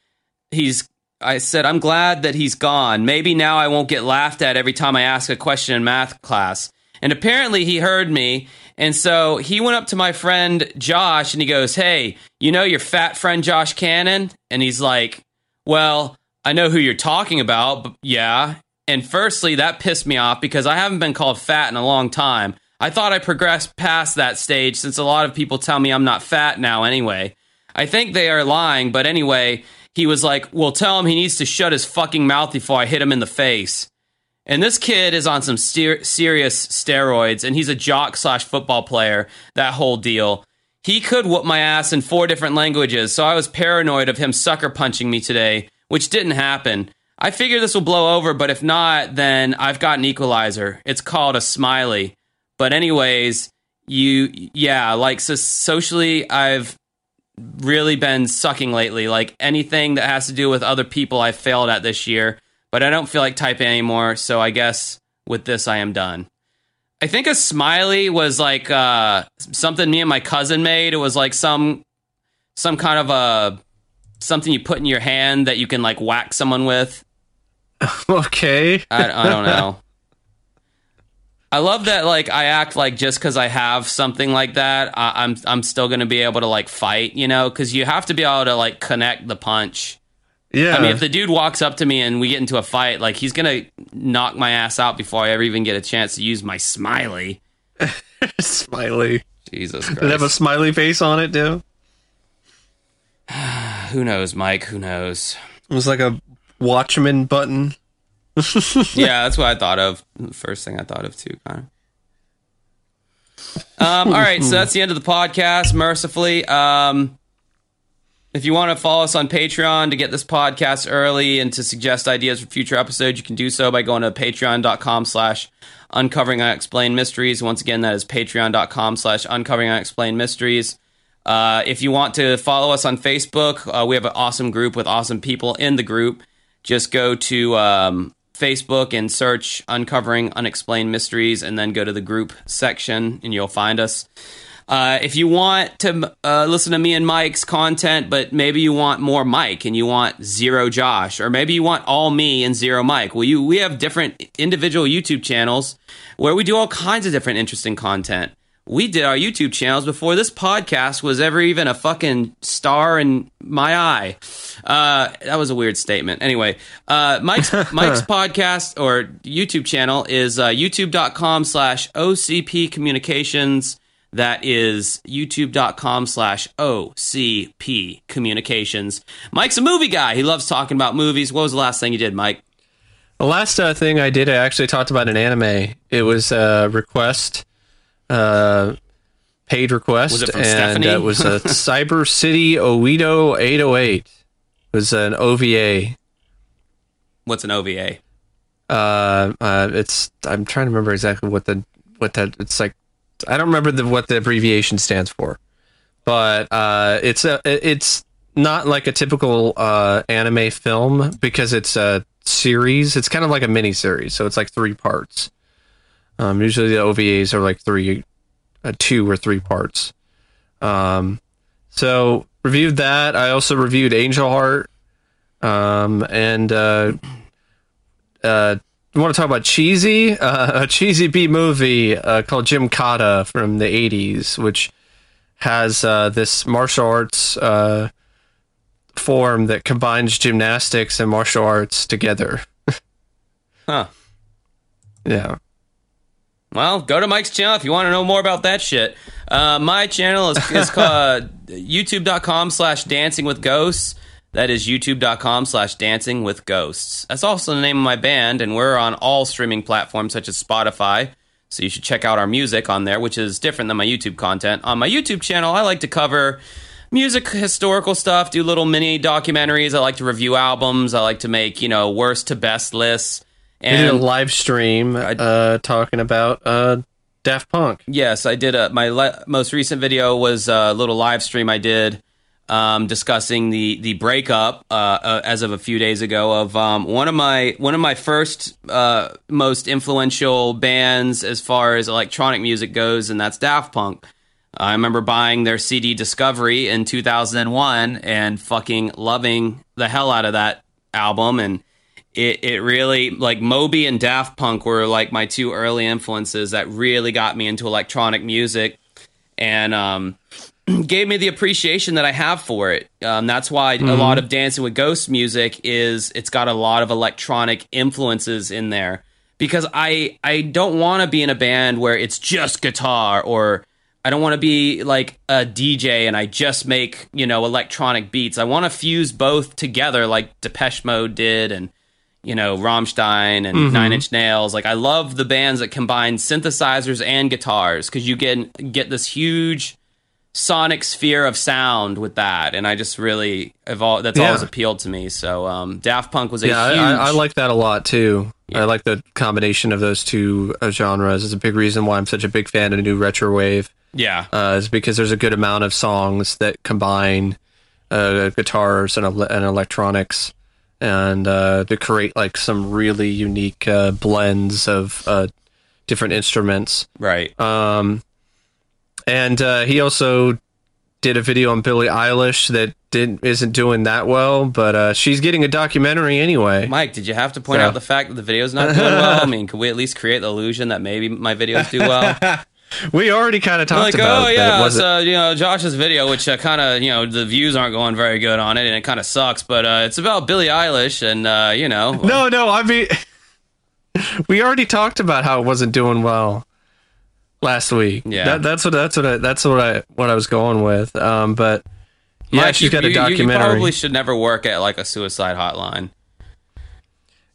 Speaker 1: He's I said, I'm glad that he's gone. Maybe now I won't get laughed at every time I ask a question in math class. And apparently he heard me. And so he went up to my friend Josh and he goes, Hey, you know your fat friend Josh Cannon? And he's like, Well, I know who you're talking about, but yeah. And firstly, that pissed me off because I haven't been called fat in a long time. I thought I progressed past that stage since a lot of people tell me I'm not fat now anyway. I think they are lying, but anyway, he was like, Well, tell him he needs to shut his fucking mouth before I hit him in the face. And this kid is on some ser- serious steroids, and he's a jock slash football player, that whole deal. He could whoop my ass in four different languages, so I was paranoid of him sucker punching me today, which didn't happen. I figure this will blow over, but if not, then I've got an equalizer. It's called a smiley. But, anyways, you, yeah, like, so socially, I've really been sucking lately. Like anything that has to do with other people, I failed at this year. But I don't feel like typing anymore, so I guess with this, I am done. I think a smiley was like uh, something me and my cousin made. It was like some some kind of a something you put in your hand that you can like whack someone with.
Speaker 2: okay.
Speaker 1: I, I don't know. I love that. Like I act like just because I have something like that, I, I'm I'm still gonna be able to like fight. You know, because you have to be able to like connect the punch.
Speaker 2: Yeah.
Speaker 1: I mean, if the dude walks up to me and we get into a fight, like he's gonna knock my ass out before I ever even get a chance to use my smiley.
Speaker 2: smiley.
Speaker 1: Jesus
Speaker 2: Did it have a smiley face on it too?
Speaker 1: Who knows, Mike? Who knows?
Speaker 2: It was like a Watchmen button.
Speaker 1: yeah, that's what I thought of. The first thing I thought of too, kind of. Um, all right, so that's the end of the podcast. Mercifully, um, if you want to follow us on Patreon to get this podcast early and to suggest ideas for future episodes, you can do so by going to patreon.com slash uncovering unexplained mysteries. Once again, that is patreon.com slash uncovering unexplained mysteries. Uh, if you want to follow us on Facebook, uh, we have an awesome group with awesome people in the group. Just go to um, Facebook and search Uncovering Unexplained Mysteries and then go to the group section and you'll find us. Uh, if you want to uh, listen to me and Mike's content, but maybe you want more Mike and you want zero Josh, or maybe you want all me and zero Mike, well, you we have different individual YouTube channels where we do all kinds of different interesting content. We did our YouTube channels before this podcast was ever even a fucking star in my eye. Uh, that was a weird statement. Anyway, uh, Mike's Mike's podcast or YouTube channel is uh, youtube.com slash OCP Communications. That is youtube.com slash OCP Communications. Mike's a movie guy. He loves talking about movies. What was the last thing you did, Mike?
Speaker 2: The last uh, thing I did, I actually talked about an anime. It was a request uh, paid request,
Speaker 1: Was it from
Speaker 2: and
Speaker 1: Stephanie?
Speaker 2: uh, it was a Cyber City Oedo 808. It was an OVA.
Speaker 1: What's an OVA?
Speaker 2: Uh, uh, it's I'm trying to remember exactly what the what that it's like. I don't remember the what the abbreviation stands for, but uh, it's a it's not like a typical uh, anime film because it's a series. It's kind of like a mini series, so it's like three parts. Um, usually the OVAs are like three, uh, two or three parts. Um, so reviewed that. I also reviewed Angel Heart. Um, and uh, uh, you want to talk about cheesy? Uh, a cheesy B movie uh, called Gymkata from the '80s, which has uh, this martial arts uh, form that combines gymnastics and martial arts together.
Speaker 1: Huh.
Speaker 2: Yeah.
Speaker 1: Well, go to Mike's channel if you want to know more about that shit. Uh, my channel is, is called youtube.com slash dancing with ghosts. That is youtube.com slash dancing with ghosts. That's also the name of my band, and we're on all streaming platforms such as Spotify. So you should check out our music on there, which is different than my YouTube content. On my YouTube channel, I like to cover music, historical stuff, do little mini documentaries. I like to review albums. I like to make, you know, worst to best lists.
Speaker 2: We did a
Speaker 1: And
Speaker 2: live stream uh, talking about uh, Daft Punk.
Speaker 1: Yes, I did. A, my le- most recent video was a little live stream I did um, discussing the the breakup uh, uh, as of a few days ago of um, one of my one of my first uh, most influential bands as far as electronic music goes, and that's Daft Punk. I remember buying their CD Discovery in 2001 and fucking loving the hell out of that album and it, it really like Moby and Daft Punk were like my two early influences that really got me into electronic music and um, gave me the appreciation that I have for it. Um, that's why a lot of Dancing with Ghosts music is it's got a lot of electronic influences in there because I I don't want to be in a band where it's just guitar or I don't want to be like a DJ and I just make, you know, electronic beats. I want to fuse both together like Depeche Mode did and you know, Rammstein and Nine Inch Nails. Like I love the bands that combine synthesizers and guitars cuz you get get this huge sonic sphere of sound with that and I just really have that's
Speaker 2: Yeah.
Speaker 1: always appealed to me. So um Daft Punk was a
Speaker 2: Yeah,
Speaker 1: huge
Speaker 2: I, I, I like that a lot too. I like the combination of those two uh, genres. It's a big reason why I'm such a big fan of new retro wave.
Speaker 1: Yeah.
Speaker 2: uh, is because there's a good amount of songs that combine uh, guitars and, and electronics and uh, to create like some really unique uh, blends of uh, different instruments.
Speaker 1: Right.
Speaker 2: Um, and uh, he also did a video on Billie Eilish that didn't isn't doing that well, but uh, she's getting a documentary anyway.
Speaker 1: Mike, did you have to point
Speaker 2: So-
Speaker 1: out the fact that the video's not doing well? I mean, could we at least create the illusion that maybe my videos do well?
Speaker 2: we already kind of talked
Speaker 1: like,
Speaker 2: about
Speaker 1: oh yeah, uh, you know Josh's video, which uh, kind of you know the views aren't going very good on it, and it kind of sucks. But uh, it's about Billie Eilish, and uh, you know,
Speaker 2: No, no, I mean, we already talked about how it wasn't doing well last week.
Speaker 1: Yeah.
Speaker 2: that, that's what that's what I, that's what I what I was going with. Um, but yeah,
Speaker 1: Mike,
Speaker 2: she's
Speaker 1: you-
Speaker 2: got a
Speaker 1: you- you-
Speaker 2: documentary.
Speaker 1: You probably should never work at like a suicide hotline.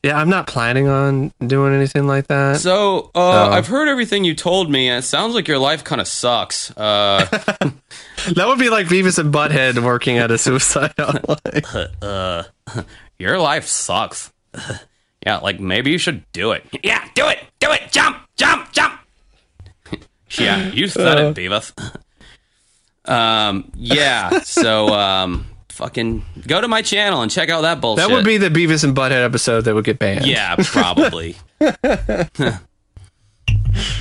Speaker 2: yeah, I'm not planning on doing anything like that.
Speaker 1: So uh,
Speaker 2: Oh.
Speaker 1: I've heard everything you told me, and it sounds like your life kind of sucks. Uh,
Speaker 2: that would be like Beavis and Butthead working at a suicide hotline.
Speaker 1: uh, your life sucks. yeah, like maybe you should do it. Yeah, do it, do it, jump, jump, jump. Yeah, you said
Speaker 2: Uh.
Speaker 1: it, Beavis. um, yeah. So, um, fucking go to my channel and check out that bullshit.
Speaker 2: that would be the Beavis and Butthead episode that would get banned.
Speaker 1: Yeah, probably.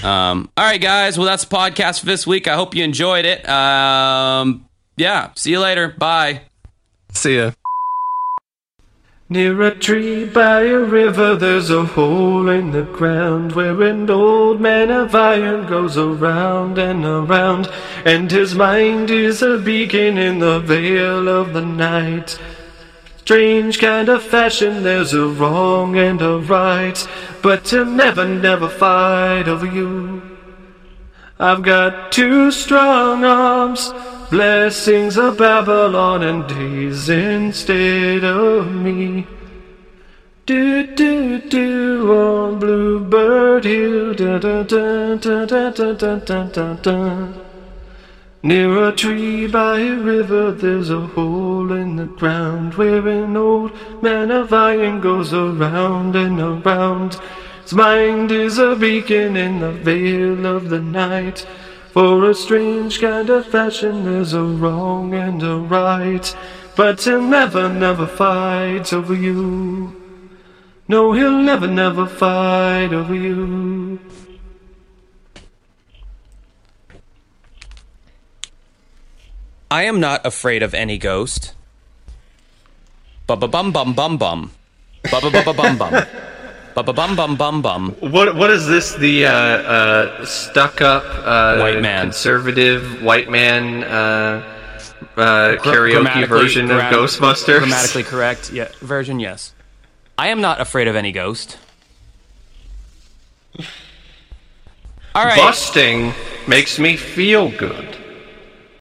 Speaker 1: um, all right, guys. Well, that's the podcast for this week. I hope you enjoyed it. Um, yeah. See you later. Bye.
Speaker 2: See ya. Near a tree by a river, there's a hole in the ground where an old man of iron goes around and around, and his mind is a beacon in the veil of the night. Strange kind of fashion, there's a wrong and a right, but to never, never fight over you. I've got two strong arms, blessings of Babylon and days instead of me. Do do do on Bluebird Hill, da da da da da da da da da. Near a tree by a river, there's a hole in the ground where an old man of iron goes around and around. His mind is a beacon in the veil of the night. For a strange kind of fashion, there's a wrong and a right. But he'll never, never fight over you. No, he'll never, never fight over you.
Speaker 1: I am not afraid of any ghost. Bum bum bum bum bum. Bum bum bum bum bum. Bum bum bum bum bum.
Speaker 2: What what is this? The uh, uh, stuck up uh,
Speaker 1: White man.
Speaker 2: conservative white man uh, uh, karaoke version of Ghostbusters?
Speaker 1: Grammatically correct, yeah. Version, yes. I am not afraid of any ghost. All right.
Speaker 2: Busting makes me feel good.